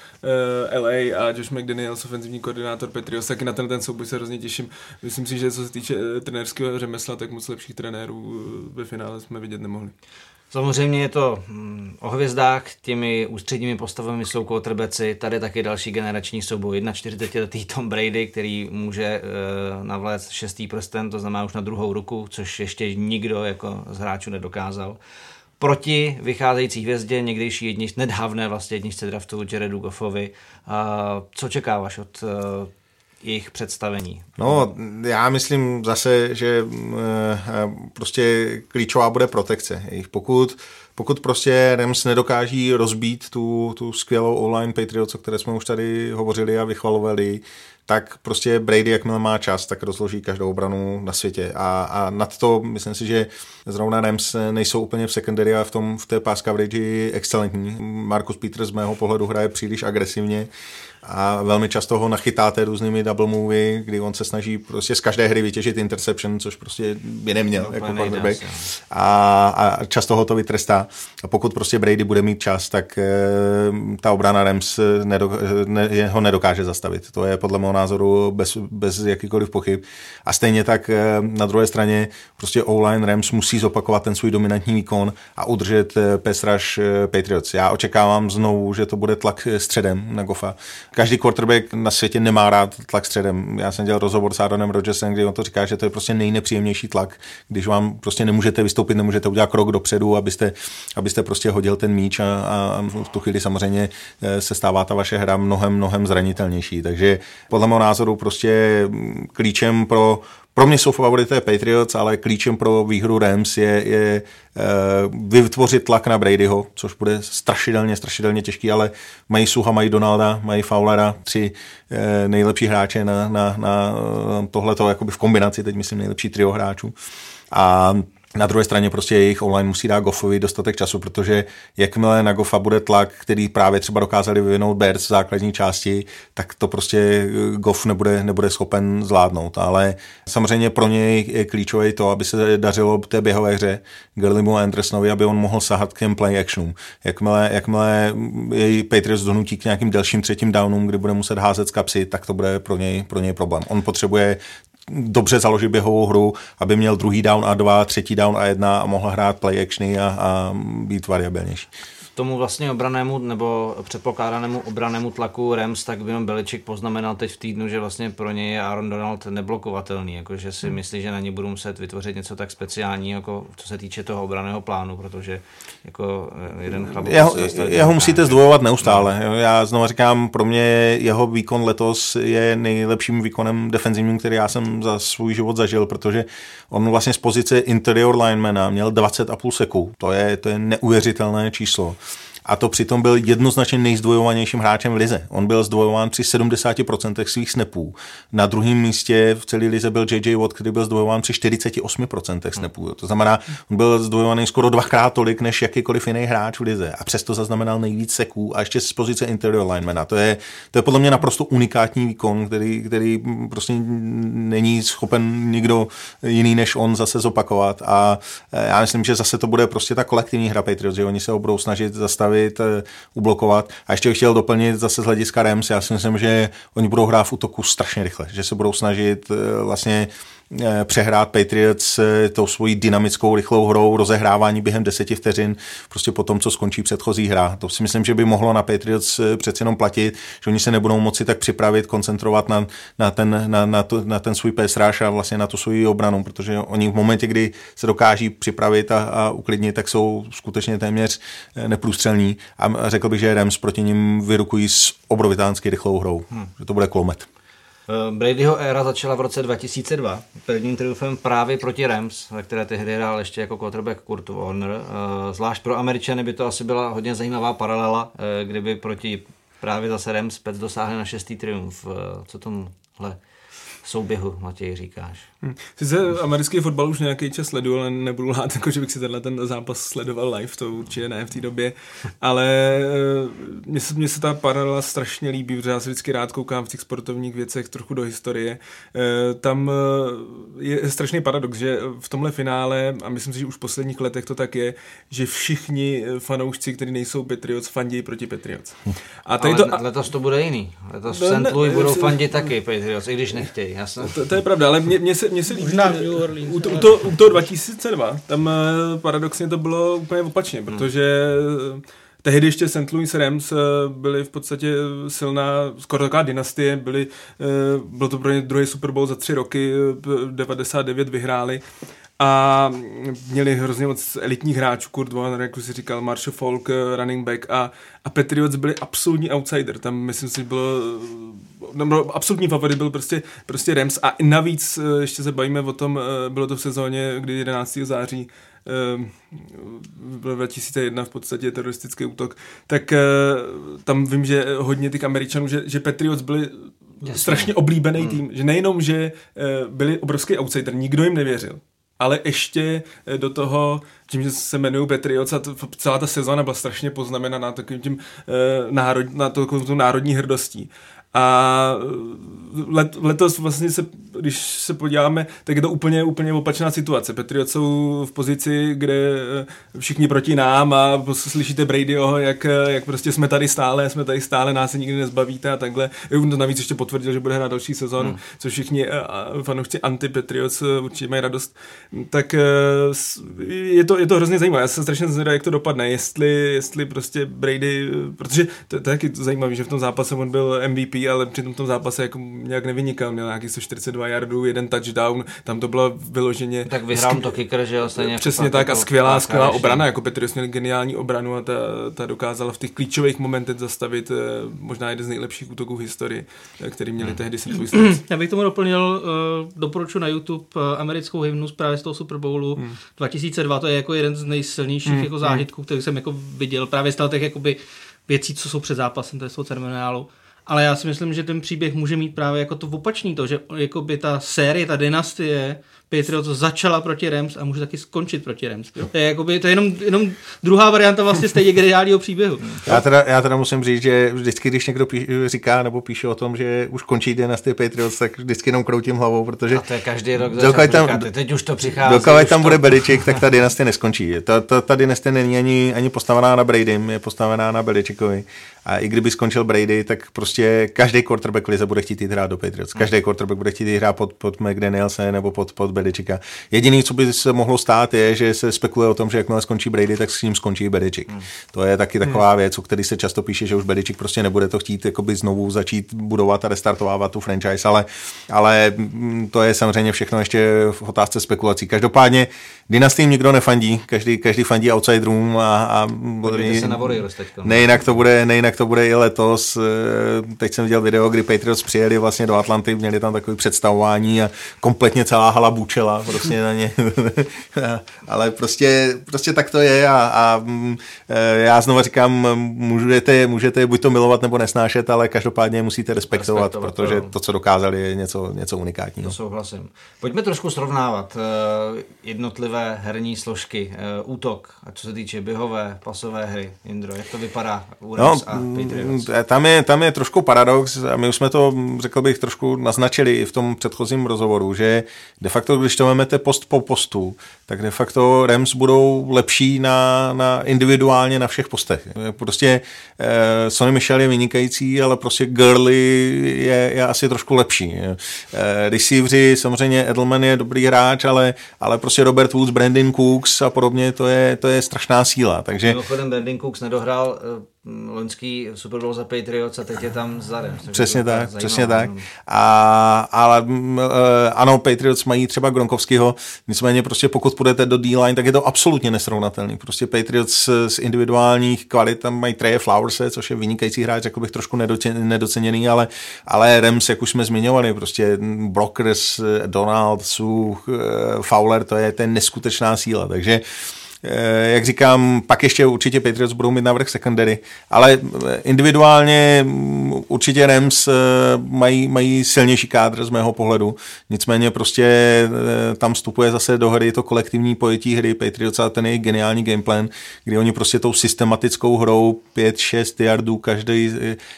eh, LA a Josh McDaniels ofenzivní koordinátor Patriots. Taky na ten, ten souboj se hrozně těším. Myslím si, že co se týče uh, trenérského řemesla, tak moc lepších trenérů ve finále jsme vidět nemohli. Samozřejmě je to hm, o hvězdách, těmi ústředními postavami jsou quarterbacki, tady taky další generační souboj. 41-letý Tom Brady, který může e, navléct šestý prsten, to znamená už na druhou ruku, což ještě nikdo jako z hráčů nedokázal. Proti vycházející hvězdě, někdejší jedničce, nedávné vlastně jedničce draftu Jaredu Goffovi. co čekáváš od jejich představení? No, já myslím zase, že eh, prostě klíčová bude protekce. Pokud, pokud prostě Rams nedokáží rozbít tu, tu skvělou online Patriots, o které jsme už tady hovořili a vychvalovali, tak prostě Brady, jakmile má čas, tak rozloží každou obranu na světě. A, a nad to myslím si, že zrovna Rams nejsou úplně v secondary a v, tom, v té pass coverage excelentní. Markus Peters z mého pohledu hraje příliš agresivně a velmi často ho nachytáte různými double movie, kdy on se snaží prostě z každé hry vytěžit interception, což prostě by neměl no, jako quarterback a, a často ho to vytrestá. A pokud prostě Brady bude mít čas, tak ta obrana Rams nedok, ne, ho nedokáže zastavit. To je podle mého názoru bez, bez jakýkoliv pochyb. A stejně tak na druhé straně prostě O-line Rams musí zopakovat ten svůj dominantní výkon a udržet pesraž Patriots. Já očekávám znovu, že to bude tlak středem na Gofa. Každý quarterback na světě nemá rád tlak středem. Já jsem dělal rozhovor s Aaronem Rodgersem, kdy on to říká, že to je prostě nejnepříjemnější tlak, když vám prostě nemůžete vystoupit, nemůžete udělat krok dopředu, abyste, abyste prostě hodil ten míč a, a v tu chvíli samozřejmě eh, se stává ta vaše hra mnohem, mnohem zranitelnější. Takže podle mého názoru prostě klíčem pro pro mě jsou favorité Patriots, ale klíčem pro výhru Rams je, je uh, vytvořit tlak na Bradyho, což bude strašidelně, strašidelně těžký, ale mají Suha, mají Donalda, mají Fowlera, tři uh, nejlepší hráče na, na, na tohleto, jakoby v kombinaci, teď myslím nejlepší trio hráčů. A na druhé straně prostě jejich online musí dát Goffovi dostatek času, protože jakmile na Goffa bude tlak, který právě třeba dokázali vyvinout Bears v základní části, tak to prostě eh, Goff nebude, nebude schopen zvládnout. Ale samozřejmě pro něj je klíčové to, aby se dařilo té běhové hře Gerlimu Andersonovi, aby on mohl sahat k těm play actionům. Jakmile, jakmile jej Patriots donutí k nějakým delším třetím downům, kdy bude muset házet z kapsy, tak to bude pro něj, pro něj problém. On potřebuje dobře založit běhovou hru, aby měl druhý down a dva, třetí down a jedna a mohl hrát play actiony a, a být variabilnější tomu vlastně obranému nebo předpokládanému obranému tlaku Rams, tak by Beliček poznamenal teď v týdnu, že vlastně pro něj je Aaron Donald neblokovatelný, jakože si hmm. myslí, že na ně budou muset vytvořit něco tak speciálního, jako co se týče toho obraného plánu, protože jako jeden chlap... Jeho, jeho musíte zdvojovat neustále. No. Já znovu říkám, pro mě jeho výkon letos je nejlepším výkonem defenzivním, který já jsem za svůj život zažil, protože on vlastně z pozice interior linemana měl 20,5 seků. To je, to je neuvěřitelné číslo a to přitom byl jednoznačně nejzdvojovanějším hráčem v lize. On byl zdvojován při 70% svých snapů. Na druhém místě v celé lize byl JJ Watt, který byl zdvojován při 48% snapů. To znamená, on byl zdvojovaný skoro dvakrát tolik než jakýkoliv jiný hráč v lize a přesto zaznamenal nejvíc seků a ještě z pozice interior linemana. To je, to je podle mě naprosto unikátní výkon, který, který prostě není schopen nikdo jiný než on zase zopakovat a já myslím, že zase to bude prostě ta kolektivní hra Patriots, že oni se budou snažit zastavit zastavit, eh, ublokovat. A ještě bych chtěl doplnit zase z hlediska Rams, já si myslím, že oni budou hrát v útoku strašně rychle, že se budou snažit eh, vlastně přehrát Patriots eh, tou svojí dynamickou, rychlou hrou, rozehrávání během deseti vteřin, prostě po tom, co skončí předchozí hra. To si myslím, že by mohlo na Patriots eh, přeci jenom platit, že oni se nebudou moci tak připravit, koncentrovat na, na, ten, na, na, to, na ten svůj pesráž a vlastně na tu svoji obranu, protože oni v momentě, kdy se dokáží připravit a, a uklidnit, tak jsou skutečně téměř neprůstřelní a řekl bych, že Rams proti ním vyrukují s obrovitánsky rychlou hrou, hmm. že to bude klomet. Eh, Bradyho éra začala v roce 2002 prvním triumfem právě proti Rams, ve které tehdy hrál ještě jako quarterback Kurt Warner. Eh, zvlášť pro Američany by to asi byla hodně zajímavá paralela, eh, kdyby proti právě zase Rams Pets dosáhli na šestý triumf. Co tomuhle souběhu, Matěj, říkáš? Hmm. Sice americký fotbal už nějaký čas sleduju, ale nebudu lát, jako že bych si tenhle ten zápas sledoval live, to určitě ne v té době, ale eh, mně se, mně se ta paralela strašně líbí, protože já se vždycky rád koukám v těch sportovních věcech trochu do historie. Eh, tam eh, je strašný paradox, že v tomhle finále, a myslím si, že už v posledních letech to tak je, že všichni fanoušci, kteří nejsou Patriots, fandí proti Patriots. A tady ale to, letos to bude jiný. Letos v St. Louis budou fandit taky Patriots, i když nechtějí. Jasně. To, to, je pravda, ale mě se, mně se líbí. Možná New Orleans. U, to, u, to, u toho 2002, tam eh, paradoxně to bylo úplně opačně, hmm. protože hmm. tehdy ještě St. Louis Rams eh, byli v podstatě silná, skoro taková dynastie, byli, byl to pro ně druhý Super Bowl za tři roky, 99 vyhráli a měli hrozně moc elitních hráčů, Kurt Warner, jak už si říkal, Marshall Falk, running back a, a Patriots byli absolutní outsider, tam myslím si bylo no, absolutní favorit byl prostě, prostě Rams a navíc eh, ještě se bavíme o tom, eh, bylo to v sezóně, kdy 11. září eh, byl 2001 v podstatě teroristický útok, tak tam vím, že hodně těch Američanů, že, že Patriots byli Jasně. strašně oblíbený hmm. tým, že nejenom, že byli obrovský outsider, nikdo jim nevěřil, ale ještě do toho, tím, že se jmenují Patriots a to, celá ta sezóna byla strašně poznamenaná takovým tím eh, národ, na to, národní hrdostí. A let, letos vlastně se když se podíváme, tak je to úplně, úplně opačná situace. Patriots jsou v pozici, kde eh, všichni proti nám a slyšíte Bradyho, jak, jak prostě jsme tady stále, jsme tady stále, nás se nikdy nezbavíte a takhle. On to navíc ještě potvrdil, že bude hrát další sezónu, hmm. což všichni fanoušci anti-Patriots určitě mají radost. Tak je to, je to hrozně zajímavé. Já jsem strašně zvědavý, jak to dopadne. Jestli, jestli prostě Brady, protože to, to je taky zajímavé, že v tom zápase on byl MVP, ale při tom zápase jako nějak nevynikal. Měl nějaký 142 yardů, jeden touchdown, tam to bylo vyloženě... Tak vyhrál skv... to kicker, že jo? Stejně Přesně tak a skvělá, skvělá obrana, jako Petrus měl geniální obranu a ta, ta dokázala v těch klíčových momentech zastavit eh, možná jeden z nejlepších útoků v historii, eh, který měli hmm. tehdy St. Louis Já bych tomu doplnil, uh, doporučuji na YouTube americkou hymnu právě z toho Super Bowlu hmm. 2002, to je jako jeden z nejsilnějších hmm. jako zážitků, který jsem jako viděl právě z těch jakoby věcí, co jsou před zápasem, to je z toho ceremoniálu. Ale já si myslím, že ten příběh může mít právě jako to opačný to, že jako by ta série, ta dynastie Patriots začala proti Rams a může taky skončit proti Rams. Jo. To je, jakoby, to je jenom, jenom druhá varianta vlastně stejně geniálního příběhu. Já teda, já teda musím říct, že vždycky, když někdo pí, říká nebo píše o tom, že už končí dynastie Patriots, tak vždycky jenom kroutím hlavou, protože... A to je každý rok dokud tam, říkáte, teď už to přichází. Dokud tam to... bude Beličik, tak ta dynastie neskončí. Ta, ta, ta dynastie není ani, ani postavená na Bradym, je postavená na Beličikovi. A i kdyby skončil Brady, tak prostě každý quarterback lize bude chtít jít hrát do Patriots. Každý quarterback bude chtít jít hrát pod, pod McDanielse nebo pod, pod Beličika. Jediný, co by se mohlo stát, je, že se spekuluje o tom, že jakmile skončí Brady, tak s ním skončí Beličik. Hmm. To je taky taková hmm. věc, o který se často píše, že už Beličik prostě nebude to chtít jakoby znovu začít budovat a restartovávat tu franchise, ale, ale mm, to je samozřejmě všechno ještě v otázce spekulací. Každopádně dynastím nikdo nefandí, každý, každý fandí outsiderům a, a se na Warriors Nejinak to bude, nejinak to bude i letos. Eh, teď jsem viděl video, kdy Patriots přijeli vlastně do Atlanty, měli tam takové představování a kompletně celá hala bučela prostě na ně. Ale prostě, prostě tak to je a, a mm, eh, já znovu říkám, můžete, můžete buď to milovat nebo nesnášet, ale každopádně musíte respektovat, respektovat protože to, co dokázali, je něco, něco unikátního. To souhlasím. Pojďme trošku srovnávat eh, jednotlivé herní složky, útok, a co se týče běhové, pasové hry. Indro, jak to vypadá u no, a Patriots? Mm, tam je, tam je trošku paradox a my už jsme to, řekl bych, trošku naznačili i v tom předchozím rozhovoru, že de facto, když to vezmete post po postu, tak de facto Rams budou lepší na, na individuálně na všech postech. Prostě eh, Sonny Michel je vynikající, ale prostě Gurley je, je asi trošku lepší. Eh, receiveři, samozřejmě Edelman je dobrý hráč, ale, ale prostě Robert Woods, Brandon Cooks a podobně, to je, to je strašná síla. Takže... Mimochodem Brandon Cooks nedohrál eh, loňský Super Bowl za Patriots a teď je tam za Rams. Přesně tak, přesně tak. A, ale uh, ano, Patriots mají třeba Gronkovského, nicméně prostě pokud půjdete do D-line, tak je to absolutně nesrovnatelný. Prostě Patriots z individuálních kvalit tam mají Trey Flowerse, což je vynikající hráč, jako bych trošku nedoceněný, ale, ale Rams, jak už jsme zmiňovali, prostě Brockers, Donald, Such, Fowler, to je, to je neskutečná síla, takže Eh, jak říkám, pak ještě určitě Patriots budou mít návrh secondary, ale eh, individuálně mm, určitě Rams eh, mají, mají silnější kádr z mého pohledu, nicméně prostě tam vstupuje zase do hry to kolektivní pojetí hry Patriots a ten jejich geniální gameplan, kdy oni prostě tou systematickou hrou 5-6 yardů každý,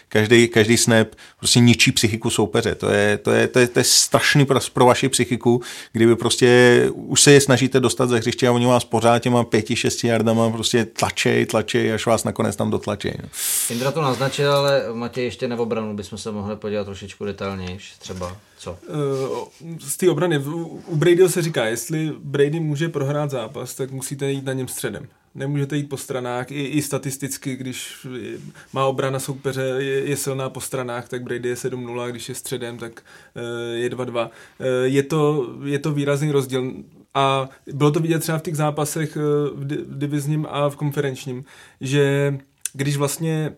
každý, každý snap prostě ničí psychiku soupeře. To je, to je, to je, to je strašný pro, pro vaši psychiku, kdyby prostě už se je snažíte dostat ze hřiště a oni vás pořád těma pěti, šesti jardama prostě tlačej, tlačej, až vás nakonec tam dotlačej. No. Indra to naznačil, ale Matěj ještě na obranu bychom se mohli podívat trošičku detailněji, třeba co? Eh, z té obrany, u Bradyho se říká, jestli Brady může prohrát zápas, tak musíte jít na něm středem nemůžete jít po stranách, i, i statisticky, když má obrana soupeře, je, je silná po stranách, tak Brady je 7-0, když je středem, tak uh, je 2-2. Uh, eh, je, to, je to výrazný rozdíl. A bylo to vidět třeba v těch zápasech eh, v, di- v divizním a v konferenčním, že když vlastně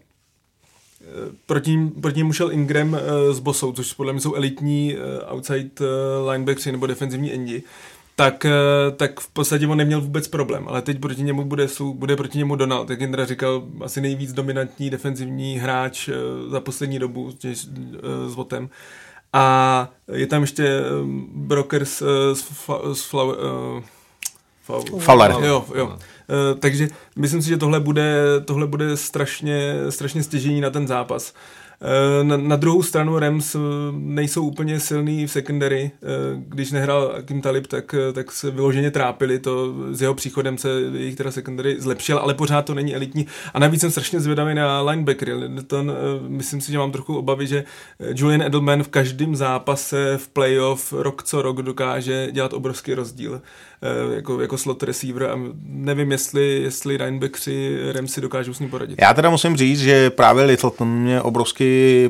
eh, proti, proti němu šel Ingram s Bosou, což podle mě jsou elitní outside linebackers nebo defenzivní endi, tak, tak v podstatě on neměl vůbec problém, ale teď proti němu bude, bude proti němu Donald, jak Indra říkal, asi nejvíc dominantní defenzivní hráč za poslední dobu uh, s Votem. A je tam ještě Brokers uh, s, fla, s Flower, uh, Fowler. Jo, jo. Uh, takže myslím si, že tohle bude, tohle bude strašně, strašně stěžení na ten zápas. Eh, na, na druhou stranu Rams eh, nejsou úplně silný v secondary. Eh, když nehrál Kim Talib, tak, tak se vyloženě trápili. To s jeho příchodem se jejich teda secondary zlepšil, ale pořád to není elitní. A navíc jsem strašně zvědavý na linebackery. Ten, myslím si, že mám trochu obavy, že Julian Edelman v každém zápase v playoff rok co rok dokáže dělat obrovský rozdíl. Jako, jako slot receiver a nevím, jestli, jestli linebackři Ramsey dokážou s ním poradit. Já teda musím říct, že právě Littleton mě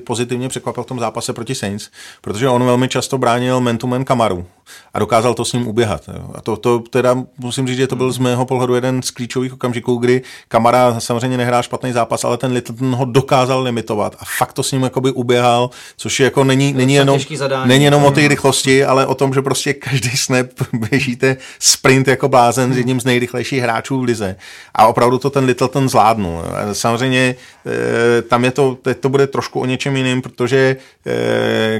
pozitivně překvapil v tom zápase proti Saints, protože on velmi často bránil man-to-man Kamaru a dokázal to s ním uběhat. Jo. A to, to teda musím říct, že to byl z mého pohledu jeden z klíčových okamžiků, kdy Kamara samozřejmě nehrál špatný zápas, ale ten Littleton ho dokázal limitovat a fakt to s ním jakoby uběhal, což jako není, není, jenom, není jenom o té rychlosti, ale o tom, že prostě každý snap běžíte sprint jako blázen s jedním z nejrychlejších hráčů v lize. A opravdu to ten Littleton zvládnul. Samozřejmě eh, tam je to, teď to bude trošku o něčem jiným, protože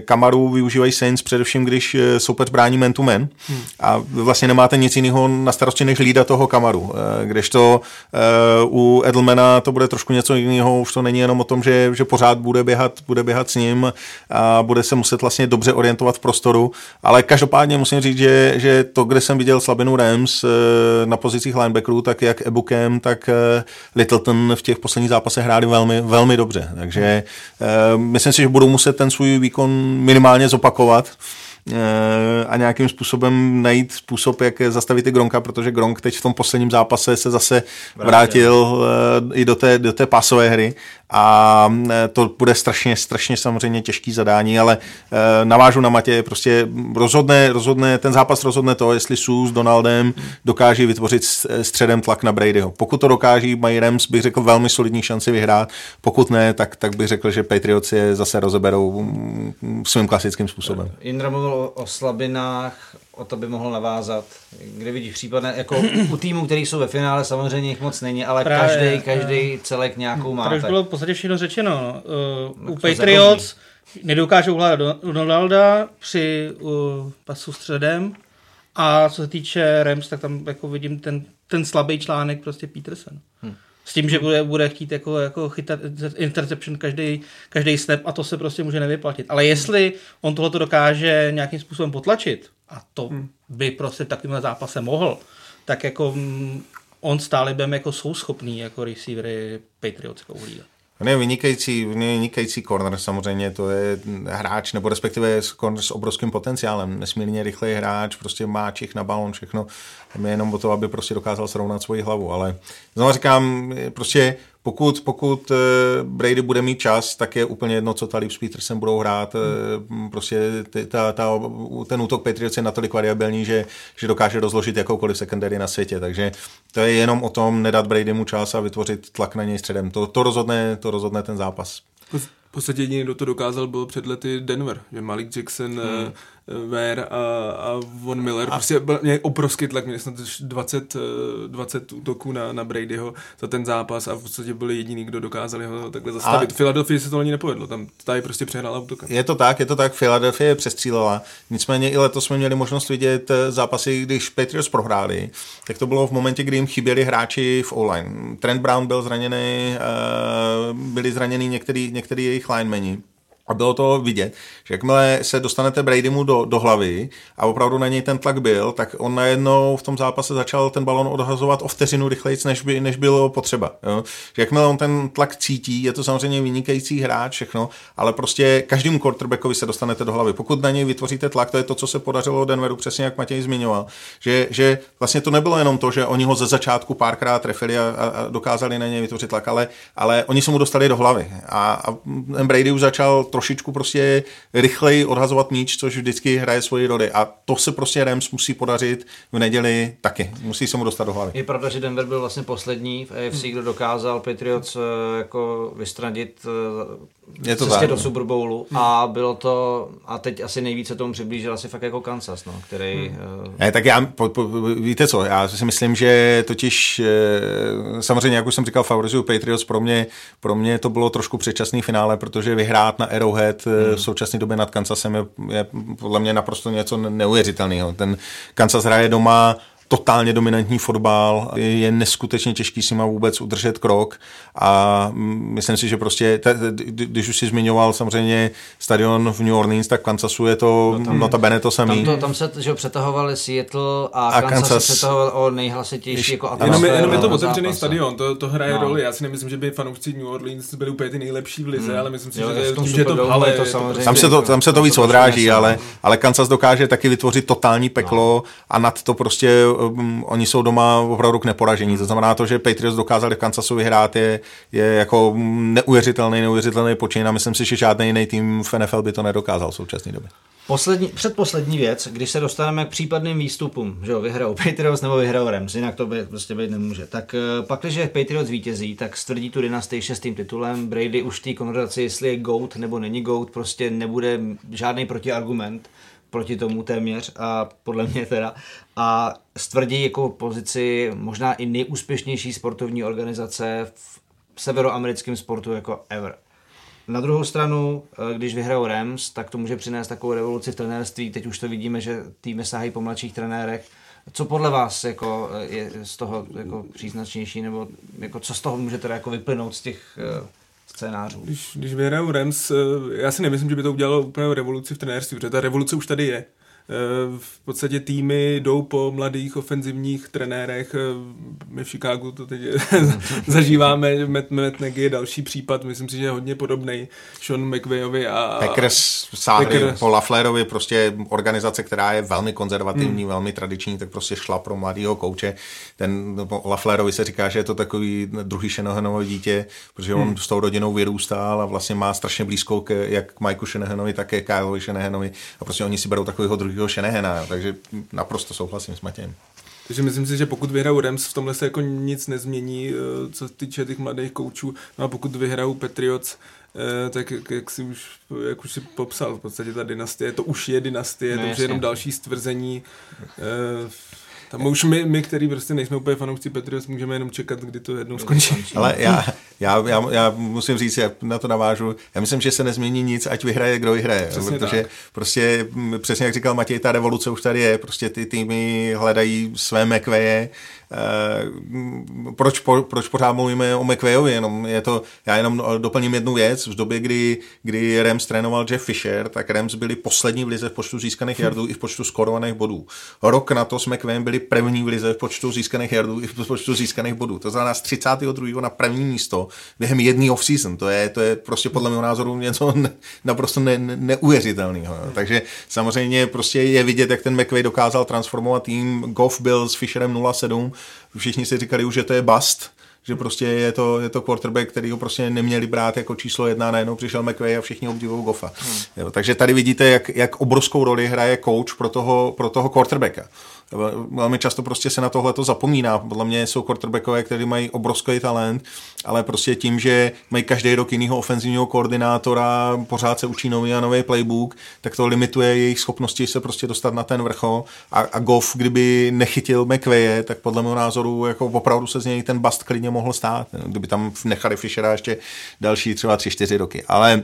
Kamaru využívají Saints především, když eh, soupeř brání man to man a vlastně nemáte nic jiného na starosti, než lída toho Kamaru. Kdežto u Edelmana to bude trošku něco jiného, už to není jenom o tom, že, že pořád bude běhat, bude běhat s ním a bude se muset vlastně dobře orientovat v prostoru, ale každopádně musím říct, že, že to, kde jsem viděl slabinu Rams na pozicích linebackerů, tak jak Ebukem, tak Littleton v těch posledních zápasech hráli velmi, velmi dobře. Takže myslím si, že budou muset ten svůj výkon minimálně zopakovat a nějakým způsobem najít způsob, jak zastavit i Gronka, protože Gronk teď v tom posledním zápase se zase vrátil eh, i do té, do té pásové hry a eh, to bude strašně, strašně samozřejmě těžký zadání, ale eh, navážu na Matě, prostě rozhodne, rozhodne, ten zápas rozhodne to, jestli Sue s Donaldem dokáží vytvořit středem tlak na Bradyho. Pokud to dokáží, mají Rams, bych řekl, velmi solidní šanci vyhrát, pokud ne, tak, tak bych řekl, že Patriots je zase rozeberou mm, svým klasickým způsobem. Indra mluvil o, o slabinách, o to by mohl navázat. Kde vidíš případně, jako u týmů, který jsou ve finále, samozřejmě jich moc není, ale Právě, každý, každý celek nějakou má. Tady už bylo v podstatě všechno řečeno. No. Uh, u Patriots nedokážou vládat Donalda při uh, pasu středem a co se týče Rams, tak tam jako vidím ten, ten slabý článek prostě Peterson. Hmm. S tím, že bude, bude chtít jako, jako chytat interception každý, každý snap a to se prostě může nevyplatit. Ale jestli on tohle dokáže nějakým způsobem potlačit, a to hmm. by prostě takovým zápasem mohl, tak jako mm, on stále bym jako jsou schopný jako receivery Patriots jako uhlídat. On je vynikající, vynikající corner samozřejmě, to je hráč, nebo respektive corner s obrovským potenciálem, nesmírně rychlý hráč, prostě má čich na balon, všechno, je jenom o to, aby prostě dokázal srovnat svoji hlavu, ale znovu říkám, prostě pokud, pokud eh, Brady bude mít čas, tak je úplně jedno, co tady s Petersem budou hrát. Hmm. Prostě ta, ta, ten útok Patriots je natolik variabilní, že, že dokáže rozložit jakoukoliv secondary na světě. Takže to je jenom o tom nedat Brady mu čas a vytvořit tlak na něj středem. To, to, rozhodne, to rozhodne ten zápas. V podstatě jediný, kdo to dokázal, byl před lety Denver, že Malik Jackson hmm. Ver a, a Von Miller. A... Prostě byl mě obrovský tlak, měli snad 20, 20 útoků na, na Bradyho za ten zápas a v podstatě byli jediný, kdo dokázali ho takhle zastavit. A... Philadelphia se to ani nepovedlo, tam tady prostě přehrála útokem. Je to tak, je to tak, Philadelphia přestřílela. Nicméně i letos jsme měli možnost vidět eh, zápasy, když Patriots prohráli, tak to bylo v momentě, kdy jim chyběli hráči v online. Trent Brown byl zraněný, eh, byli zraněni některý, některý jejich linemeni. A bylo to vidět, že jakmile se dostanete Bradymu do, do hlavy a opravdu na něj ten tlak byl, tak on najednou v tom zápase začal ten balon odhazovat o vteřinu rychleji, než, by, než bylo potřeba. Jo? Že jakmile on ten tlak cítí, je to samozřejmě vynikající hráč, všechno, ale prostě každému quarterbackovi se dostanete do hlavy. Pokud na něj vytvoříte tlak, to je to, co se podařilo Denveru, přesně jak Matěj zmiňoval, že, že vlastně to nebylo jenom to, že oni ho ze začátku párkrát trefili a, a dokázali na něj vytvořit tlak, ale, ale oni se mu dostali do hlavy. A, a Brady už začal trošičku prostě rychleji odhazovat míč, což vždycky hraje svoji roli. A to se prostě Rams musí podařit v neděli taky. Musí se mu dostat do hlavy. Je pravda, že Denver byl vlastně poslední v AFC, kdo dokázal Patriots eh, jako vystradit eh, je to cestě tak, do. Super Bowlu hmm. a bylo to, a teď asi nejvíce tomu přiblížil asi fakt jako Kansas, no, který... Hmm. Uh... Ne, tak já, po, po, víte co, já si myslím, že totiž samozřejmě, jak už jsem říkal, favorizuju Patriots, pro mě, pro mě to bylo trošku předčasný finále, protože vyhrát na Arrowhead hmm. v současné době nad Kansasem je, je podle mě naprosto něco neuvěřitelného. Ten Kansas hraje doma totálně dominantní fotbal, je neskutečně těžký si má vůbec udržet krok a myslím si, že prostě, když už si zmiňoval samozřejmě stadion v New Orleans, tak Kansasu je to no tam, notabene to samý. Tam, to, tam se že přetahovali Seattle a, a Kansas, Kansas se přetahoval o nejhlasitější jako Jenom, jenom je to otevřený stadion, to, to hraje no. roli. Já si nemyslím, že by fanoušci New Orleans byli úplně ty nejlepší v lize, hmm. ale myslím si, jo, že, to, že to, ale, to, samozřejmě, tam se to, tam se to víc odráží, ale, ale Kansas dokáže taky vytvořit totální peklo no. a nad to prostě um, oni jsou doma opravdu k neporažení. To znamená to, že Patriots dokázali v Kansasu vyhrát je, je jako neuvěřitelný, neuvěřitelný počin a myslím si, že žádný jiný tým v NFL by to nedokázal v současné době. Poslední, předposlední věc, když se dostaneme k případným výstupům, že jo, vyhrajou Patriots nebo vyhrajou Rams, jinak to by prostě být nemůže. Tak eh, pak, když Patriots vítězí, tak stvrdí tu dynastii šestým titulem. Brady už v té konverzaci, jestli je GOAT nebo není GOAT, prostě nebude žádný protiargument proti tomu téměř a podle mě teda a stvrdí jako pozici možná i nejúspěšnější sportovní organizace v severoamerickém sportu jako ever. Na druhou stranu, eh, když vyhrajou Rams, tak to může přinést takovou revoluci v trenérství. Teď už to vidíme, že týmy sahají po mladších trenérech. Co podle vás jako eh, je z toho jako příznačnější, nebo jako co z toho může teda jako vyplynout z těch eh, scénářů? Když, když vyhrajou Rams, já si nemyslím, že by to udělalo úplně revoluci v trenérství, protože ta revoluce už tady je. Eh, v podstatě týmy jdou po mladých ofenzivních trenérech. Eh, my v Chicagu to teď zažíváme, Matt, Matt Nagy je další případ, myslím si, že je hodně podobný Sean McVayovi a... Packers sáhli Packers. po Laflerovi, prostě organizace, která je velmi konzervativní, hmm. velmi tradiční, tak prostě šla pro mladého kouče. Ten no, Laflerovi se říká, že je to takový druhý Shanahanovo dítě, protože on hmm. s tou rodinou vyrůstal a vlastně má strašně blízko k, jak Mikeu Shanahanovi, tak ke Kyleovi Shanahanovi a prostě oni si berou takového druhého takového Shanahana, takže naprosto souhlasím s Matějem. Takže myslím si, že pokud vyhrajou Rams, v tomhle se jako nic nezmění, eh, co se týče těch mladých koučů. No a pokud vyhrajou Patriots, eh, tak jak, jak, si už, jak už si popsal, v podstatě ta dynastie, to už je dynastie, no, to už je jenom další stvrzení. Tam už my, my, který prostě nejsme úplně fanoušci Patriots, můžeme jenom čekat, kdy to jednou skončí. Ale já, já, já, já musím říct, já na to navážu, já myslím, že se nezmění nic, ať vyhraje, kdo vyhraje. Přesně protože tak. prostě, přesně jak říkal Matěj, ta revoluce už tady je, prostě ty týmy hledají své mekveje, proč, po, proč pořád mluvíme o McVayovi, jenom je to, já jenom doplním jednu věc, v době, kdy, kdy Rams trénoval Jeff Fisher, tak Rams byli poslední v lize v počtu získaných jardů i v počtu skorovaných bodů. Rok na to s McVayem byli první v lize v počtu získaných jardů i v počtu získaných bodů. To znamená z 32. na první místo během jedné off-season. To je, to je prostě podle mého názoru něco ne, naprosto ne, ne, neuvěřitelného. Takže samozřejmě prostě je vidět, jak ten McVay dokázal transformovat tým. Goff byl s Fisherem 0-7, všichni si říkali už, že to je bust, že prostě je to, je to quarterback, který ho prostě neměli brát jako číslo jedna, najednou přišel McVay a všichni obdivují Goffa. Hmm. Jo, takže tady vidíte, jak, jak obrovskou roli hraje coach pro toho, pro toho quarterbacka. Velmi často prostě se na tohle to zapomíná. Podle mě jsou quarterbackové, kteří mají obrovský talent, ale prostě tím, že mají každý rok jiného ofenzivního koordinátora, pořád se učí nový a nový playbook, tak to limituje jejich schopnosti se prostě dostat na ten vrchol. A, a Goff, kdyby nechytil McVaye, tak podle mého názoru jako opravdu se z něj ten bast klidně mohl stát. Kdyby tam nechali Fishera ještě další třeba tři, čtyři roky. Ale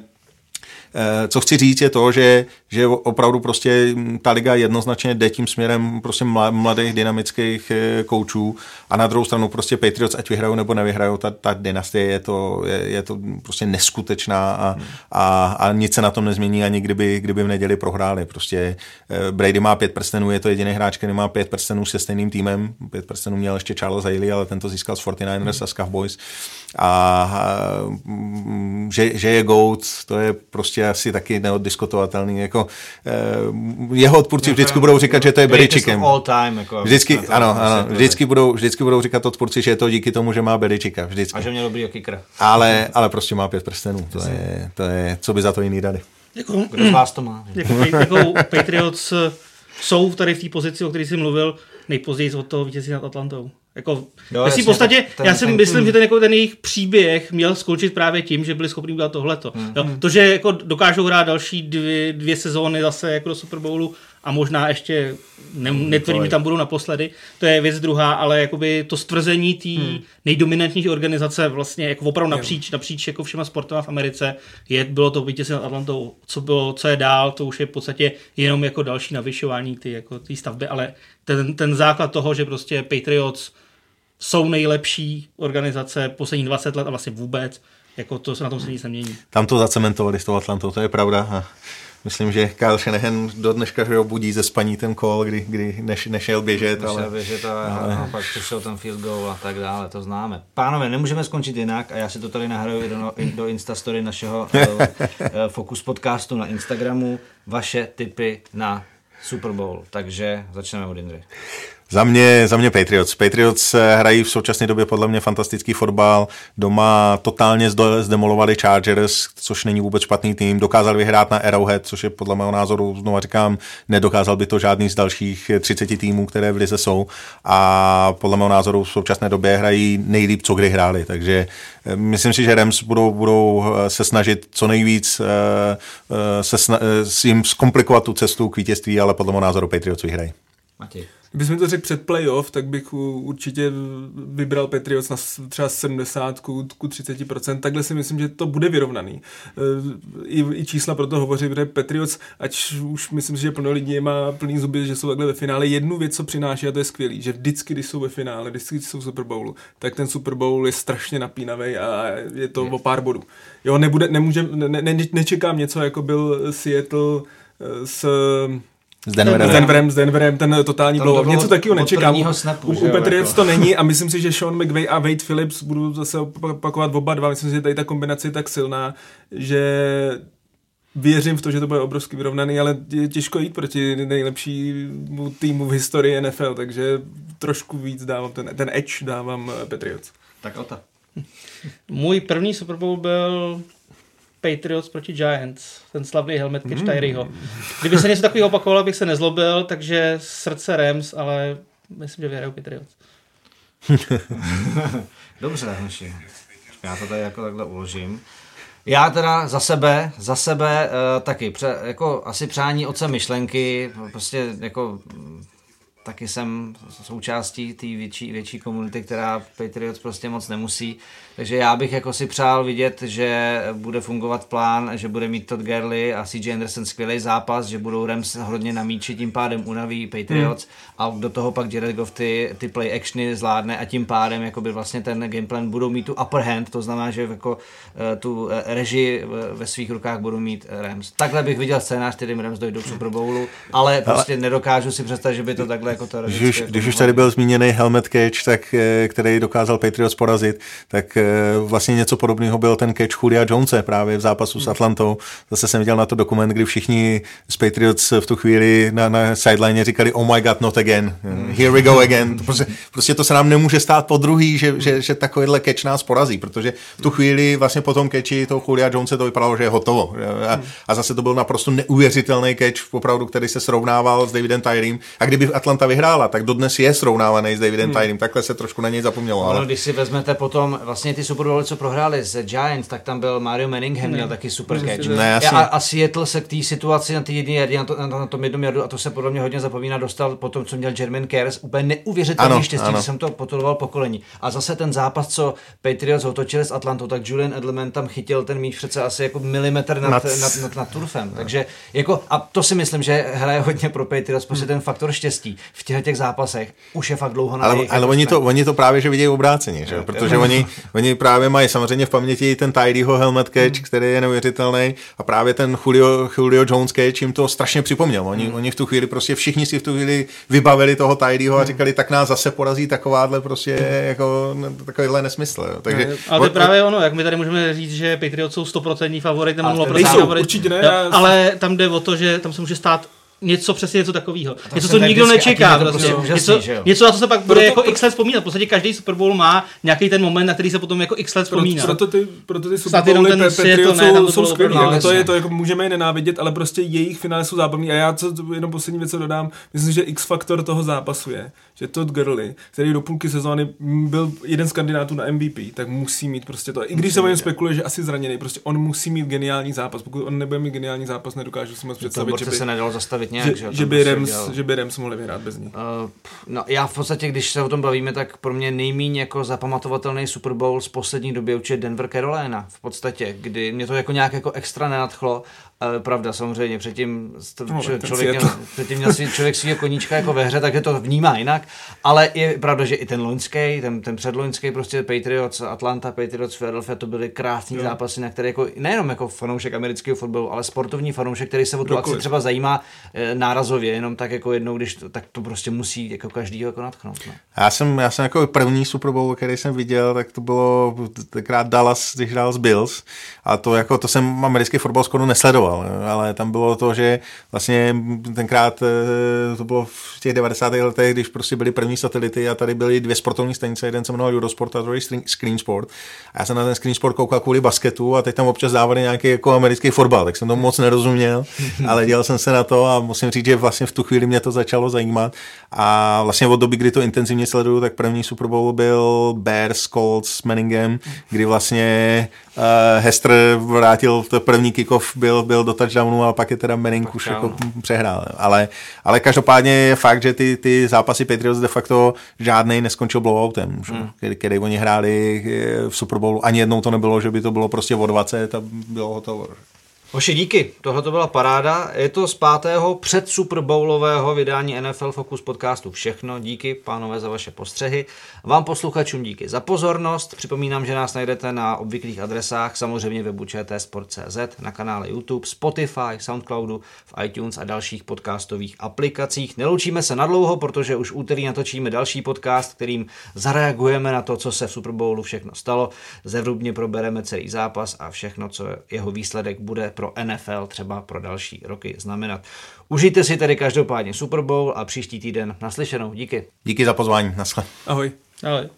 co chci říct je to, že, že opravdu prostě ta liga jednoznačně jde tím směrem prostě mladých dynamických eh, koučů a na druhou stranu prostě Patriots, ať vyhrajou nebo nevyhrajou, ta, ta dynastie je to, je, je to prostě neskutečná a, hmm. a, a nic se na tom nezmění ani kdyby, kdyby v neděli prohráli. Prostě eh, Brady má pět prstenů, je to jediný hráč, který má pět prstenů se stejným týmem. Pět prstenů měl ještě Charles Haley, ale tento získal z 49ers hmm. a z Cowboys. A že, že je GOAT, to je prostě asi taky neoddiskutovatelný. Jako, eh, jeho odpůrci vždycky budou říkat, že to je Beričikem. Jako vždycky, ano, ano, vždycky budou, vždycky budou říkat odpůrci, že je to díky tomu, že má Beričika. Vždycky. A že měl dobrý kicker. Ale, ale prostě má pět prstenů. To je, to je, co by za to jiný dali. Jako, Kdo z vás to má? Jako, jako Patriots jsou tady v té pozici, o které jsi mluvil, nejpozději od toho vítězství nad Atlantou. Jako, jo, jasně, v podstatě, ten, já si ten, myslím, ten, že ten, jako ten jejich příběh měl skončit právě tím, že byli schopni udělat tohleto. Hmm. Jo, to, že jako dokážou hrát další dvě, dvě sezóny zase jako do Super Bowlu a možná ještě, ne, netvrdím, že tam budou naposledy, to je věc druhá, ale jakoby to stvrzení té hmm. nejdominantnější organizace vlastně jako opravdu napříč, napříč jako všema sportama v Americe, je, bylo to vítězství nad Atlantou, co, bylo, co je dál, to už je v podstatě jenom jako další navyšování ty, jako, ty stavby, ale ten, ten základ toho, že prostě Patriots jsou nejlepší organizace poslední 20 let a vlastně vůbec, jako to se na tom se nic nemění. Tam to zacementovali s tou Atlantou, to je pravda. A myslím, že Kyle Shanahan do dneška že budí ze spaní ten kol, kdy, kdy neš, nešel běžet. Nešel ale, běžet a, ale... a pak přišel ten field goal a tak dále, to známe. Pánové, nemůžeme skončit jinak a já si to tady nahraju i do, i do Instastory našeho uh, Focus podcastu na Instagramu. Vaše tipy na Super Bowl, takže začneme od Indry. Za mě, za mě Patriots. Patriots eh, hrají v současné době podle mě fantastický fotbal. Doma totálně zdemolovali Chargers, což není vůbec špatný tým. Dokázali vyhrát na Arrowhead, což je podle mého názoru, znovu říkám, nedokázal by to žádný z dalších 30 týmů, které v lize jsou. A podle mého názoru v současné době hrají nejlíp, co kdy hráli. Takže eh, myslím si, že Rams budou, budou eh, se snažit co nejvíc se sna- jim zkomplikovat tu cestu k vítězství, ale podle mého názoru Patriots vyhrají. Matěj. Kdybych mi to řekl před playoff, tak bych určitě vybral Patriots na třeba 70 ku 30%. Takhle si myslím, že to bude vyrovnaný. E, I, i čísla pro to hovoří, protože Patriots, ať už myslím si, že plno lidí má plný zuby, že jsou takhle ve finále. Jednu věc, co přináší, a to je skvělý, že vždycky, když jsou ve finále, vždycky, když jsou v Super Bowlu, tak ten Super Bowl je strašně napínavý a je to je. o pár bodů. Jo, nebude, nemůže, ne, ne, nečekám něco, jako byl Seattle e, s s Denverem. S Denverem, s Denverem, ten totální blow Něco takového nečekám. Snapu, u, u Patriots jako. to není a myslím si, že Sean McVay a Wade Phillips budou zase opakovat oba dva. Myslím si, že tady ta kombinace je tak silná, že věřím v to, že to bude obrovsky vyrovnaný, ale je těžko jít proti nejlepší týmu v historii NFL, takže trošku víc dávám ten, ten edge dávám eh, Patriots. Tak Ota. Můj první Super Bowl byl Patriots proti Giants, ten slavný helmet catch mm. Tyreeho. Kdyby se něco takového opakovalo, bych se nezlobil, takže srdce Rams, ale myslím, že vyhrajou Patriots. Dobře, hoši. Já to tady jako takhle uložím. Já teda za sebe, za sebe uh, taky, pře, jako asi přání oce myšlenky, prostě jako taky jsem součástí té větší, větší komunity, která Patriots prostě moc nemusí. Takže já bych jako si přál vidět, že bude fungovat plán, že bude mít Todd Gurley a CJ Anderson skvělý zápas, že budou Rams hodně na míči, tím pádem unaví Patriots hmm. a do toho pak Jared Goff ty, ty play actiony zvládne a tím pádem jakoby vlastně ten gameplan budou mít tu upper hand, to znamená, že jako eh, tu eh, režii ve svých rukách budou mít eh, Rams. Takhle bych viděl scénář, kterým Rams dojdou k Super Bowlu, ale prostě ale... nedokážu si představit, že by to takhle jako to Když už, když už tady byl zmíněný helmet catch, tak, který dokázal Patriots porazit, tak vlastně něco podobného byl ten catch Julia Jonese právě v zápasu s Atlantou. Zase jsem viděl na to dokument, kdy všichni z Patriots v tu chvíli na, na sideline říkali oh my god, not again, here we go again. Prostě, prostě to se nám nemůže stát po druhý, že, že, že takovýhle catch nás porazí, protože v tu chvíli vlastně po tom catchi toho Julia Jonese to vypadalo, že je hotovo. A, a zase to byl naprosto neuvěřitelný catch, opravdu, který se srovnával s Davidem Tyrem. A kdyby Atlanta vyhrála, tak dodnes je srovnávaný s Davidem hmm. Tyrem. Takhle se trošku na něj zapomnělo. Ale... když si vezmete potom vlastně ty Super Bowl, co prohráli z Giants, tak tam byl Mario Manningham, měl taky super catch. Ne, a, a Seattle se k té situaci na té jedné jardě, na, to, na, na tom jednom jardu, a to se podle mě hodně zapomíná, dostal po tom, co měl German Cares, úplně neuvěřitelný štěstí, že jsem to potoloval pokolení. A zase ten zápas, co Patriots otočili s Atlantou, tak Julian Edelman tam chytil ten míč přece asi jako milimetr nad, nad, nad, nad, nad turfem. Takže jako, a to si myslím, že hraje hodně pro Patriots, prostě hmm. ten faktor štěstí v těch, těch zápasech už je fakt dlouho na Ale, ale oni, to, oni to právě, že vidějí obráceně, že? protože oni, oni právě mají samozřejmě v paměti ten Tidyho helmet catch, hmm. který je neuvěřitelný a právě ten Julio, Julio Jones catch jim to strašně připomněl. Oni, hmm. oni v tu chvíli prostě všichni si v tu chvíli vybavili toho Tidyho a hmm. říkali, tak nás zase porazí takováhle prostě jako takovýhle nesmysl. Jo. Takže, ne, ale to je právě ono, jak my tady můžeme říct, že Patriots jsou 100% favorit, nebo 0% favorit. Určitě ne. Ale tam jde o to, že tam se může stát něco přesně něco takového. Něco, co nikdo nečeká. Prostě. Prostě něco, něco, na co se pak bude jako x let vzpomínat. V podstatě každý Super Bowl má nějaký ten moment, na který se potom jako x let vzpomíná. Proto, ty, proto ty Super Bowly pe, jsou, jsou skvělý. No, to, je to, jako můžeme je nenávidět, ale prostě jejich finále jsou zábavní. A já co, jenom poslední věc, co dodám, myslím, že X faktor toho zápasu je, že Todd Gurley, který do půlky sezóny byl jeden z kandidátů na MVP, tak musí mít prostě to. I když se o něm spekuluje, že asi zraněný, prostě on musí mít geniální zápas. Pokud on nebude mít geniální zápas, nedokážu si moc představit, že by... se nedalo zastavit vysvětlit nějak. Že, že, by, prostě Rams, že by Rams mohli vyhrát bez ní. Uh, no já v podstatě, když se o tom bavíme, tak pro mě nejméně jako zapamatovatelný Super Bowl z poslední doby určitě Denver Carolina v podstatě, kdy mě to jako nějak jako extra nenadchlo ale pravda, samozřejmě, předtím, no, člověk, měl, předtím měl svý, člověk svýho koníčka jako ve hře, takže to vnímá jinak, ale je pravda, že i ten loňský, ten, ten předloňský prostě Patriots, Atlanta, Patriots, Philadelphia, to byly krásné zápasy, na které jako, nejenom jako fanoušek amerického fotbalu, ale sportovní fanoušek, který se o tu akci třeba zajímá e, nárazově, jenom tak jako jednou, když to, tak to prostě musí jako každý jako natchnout. No. Já jsem, já jsem jako první Super Bowl, který jsem viděl, tak to bylo tenkrát Dallas, když hrál z Bills. A to jako, to jsem americký fotbal skoro nesledoval sledoval, ale tam bylo to, že vlastně tenkrát eh, to bylo v těch 90. letech, když prostě byly první satelity a tady byly dvě sportovní stanice, jeden se jmenoval Eurosport a druhý Screen Sport. A já jsem na ten Screen Sport koukal kvůli basketu a teď tam občas dávali nějaký jako americký fotbal, tak jsem to moc nerozuměl, ale dělal jsem se na to a musím říct, že vlastně v tu chvíli mě to začalo zajímat a vlastně od doby, kdy to intenzivně sleduju, tak první Super Bowl byl Bears, Colts s Manningem, kdy vlastně Hester vrátil to první kickoff, byl, byl do touchdownu a pak je teda Manning už jako přehrál. Ale, ale každopádně je fakt, že ty, ty zápasy Patriots de facto žádný neskončil blowoutem, hmm. který, oni hráli eh, v Super Bowlu. Ani jednou to nebylo, že by to bylo prostě o 20 a bylo hotovo. Hoši, díky. Tohle to byla paráda. Je to z pátého před Super Bowlového vydání NFL Focus podcastu všechno. Díky, pánové, za vaše postřehy. Vám posluchačům díky za pozornost. Připomínám, že nás najdete na obvyklých adresách, samozřejmě webu Sport.cz, na kanále YouTube, Spotify, Soundcloudu, v iTunes a dalších podcastových aplikacích. Neloučíme se nadlouho, protože už úterý natočíme další podcast, kterým zareagujeme na to, co se v Super Bowlu všechno stalo. Zevrubně probereme celý zápas a všechno, co jeho výsledek bude pro NFL třeba pro další roky znamenat. Užijte si tedy každopádně Super Bowl a příští týden naslyšenou. Díky. Díky za pozvání. Naschle. Ahoj. Ahoj.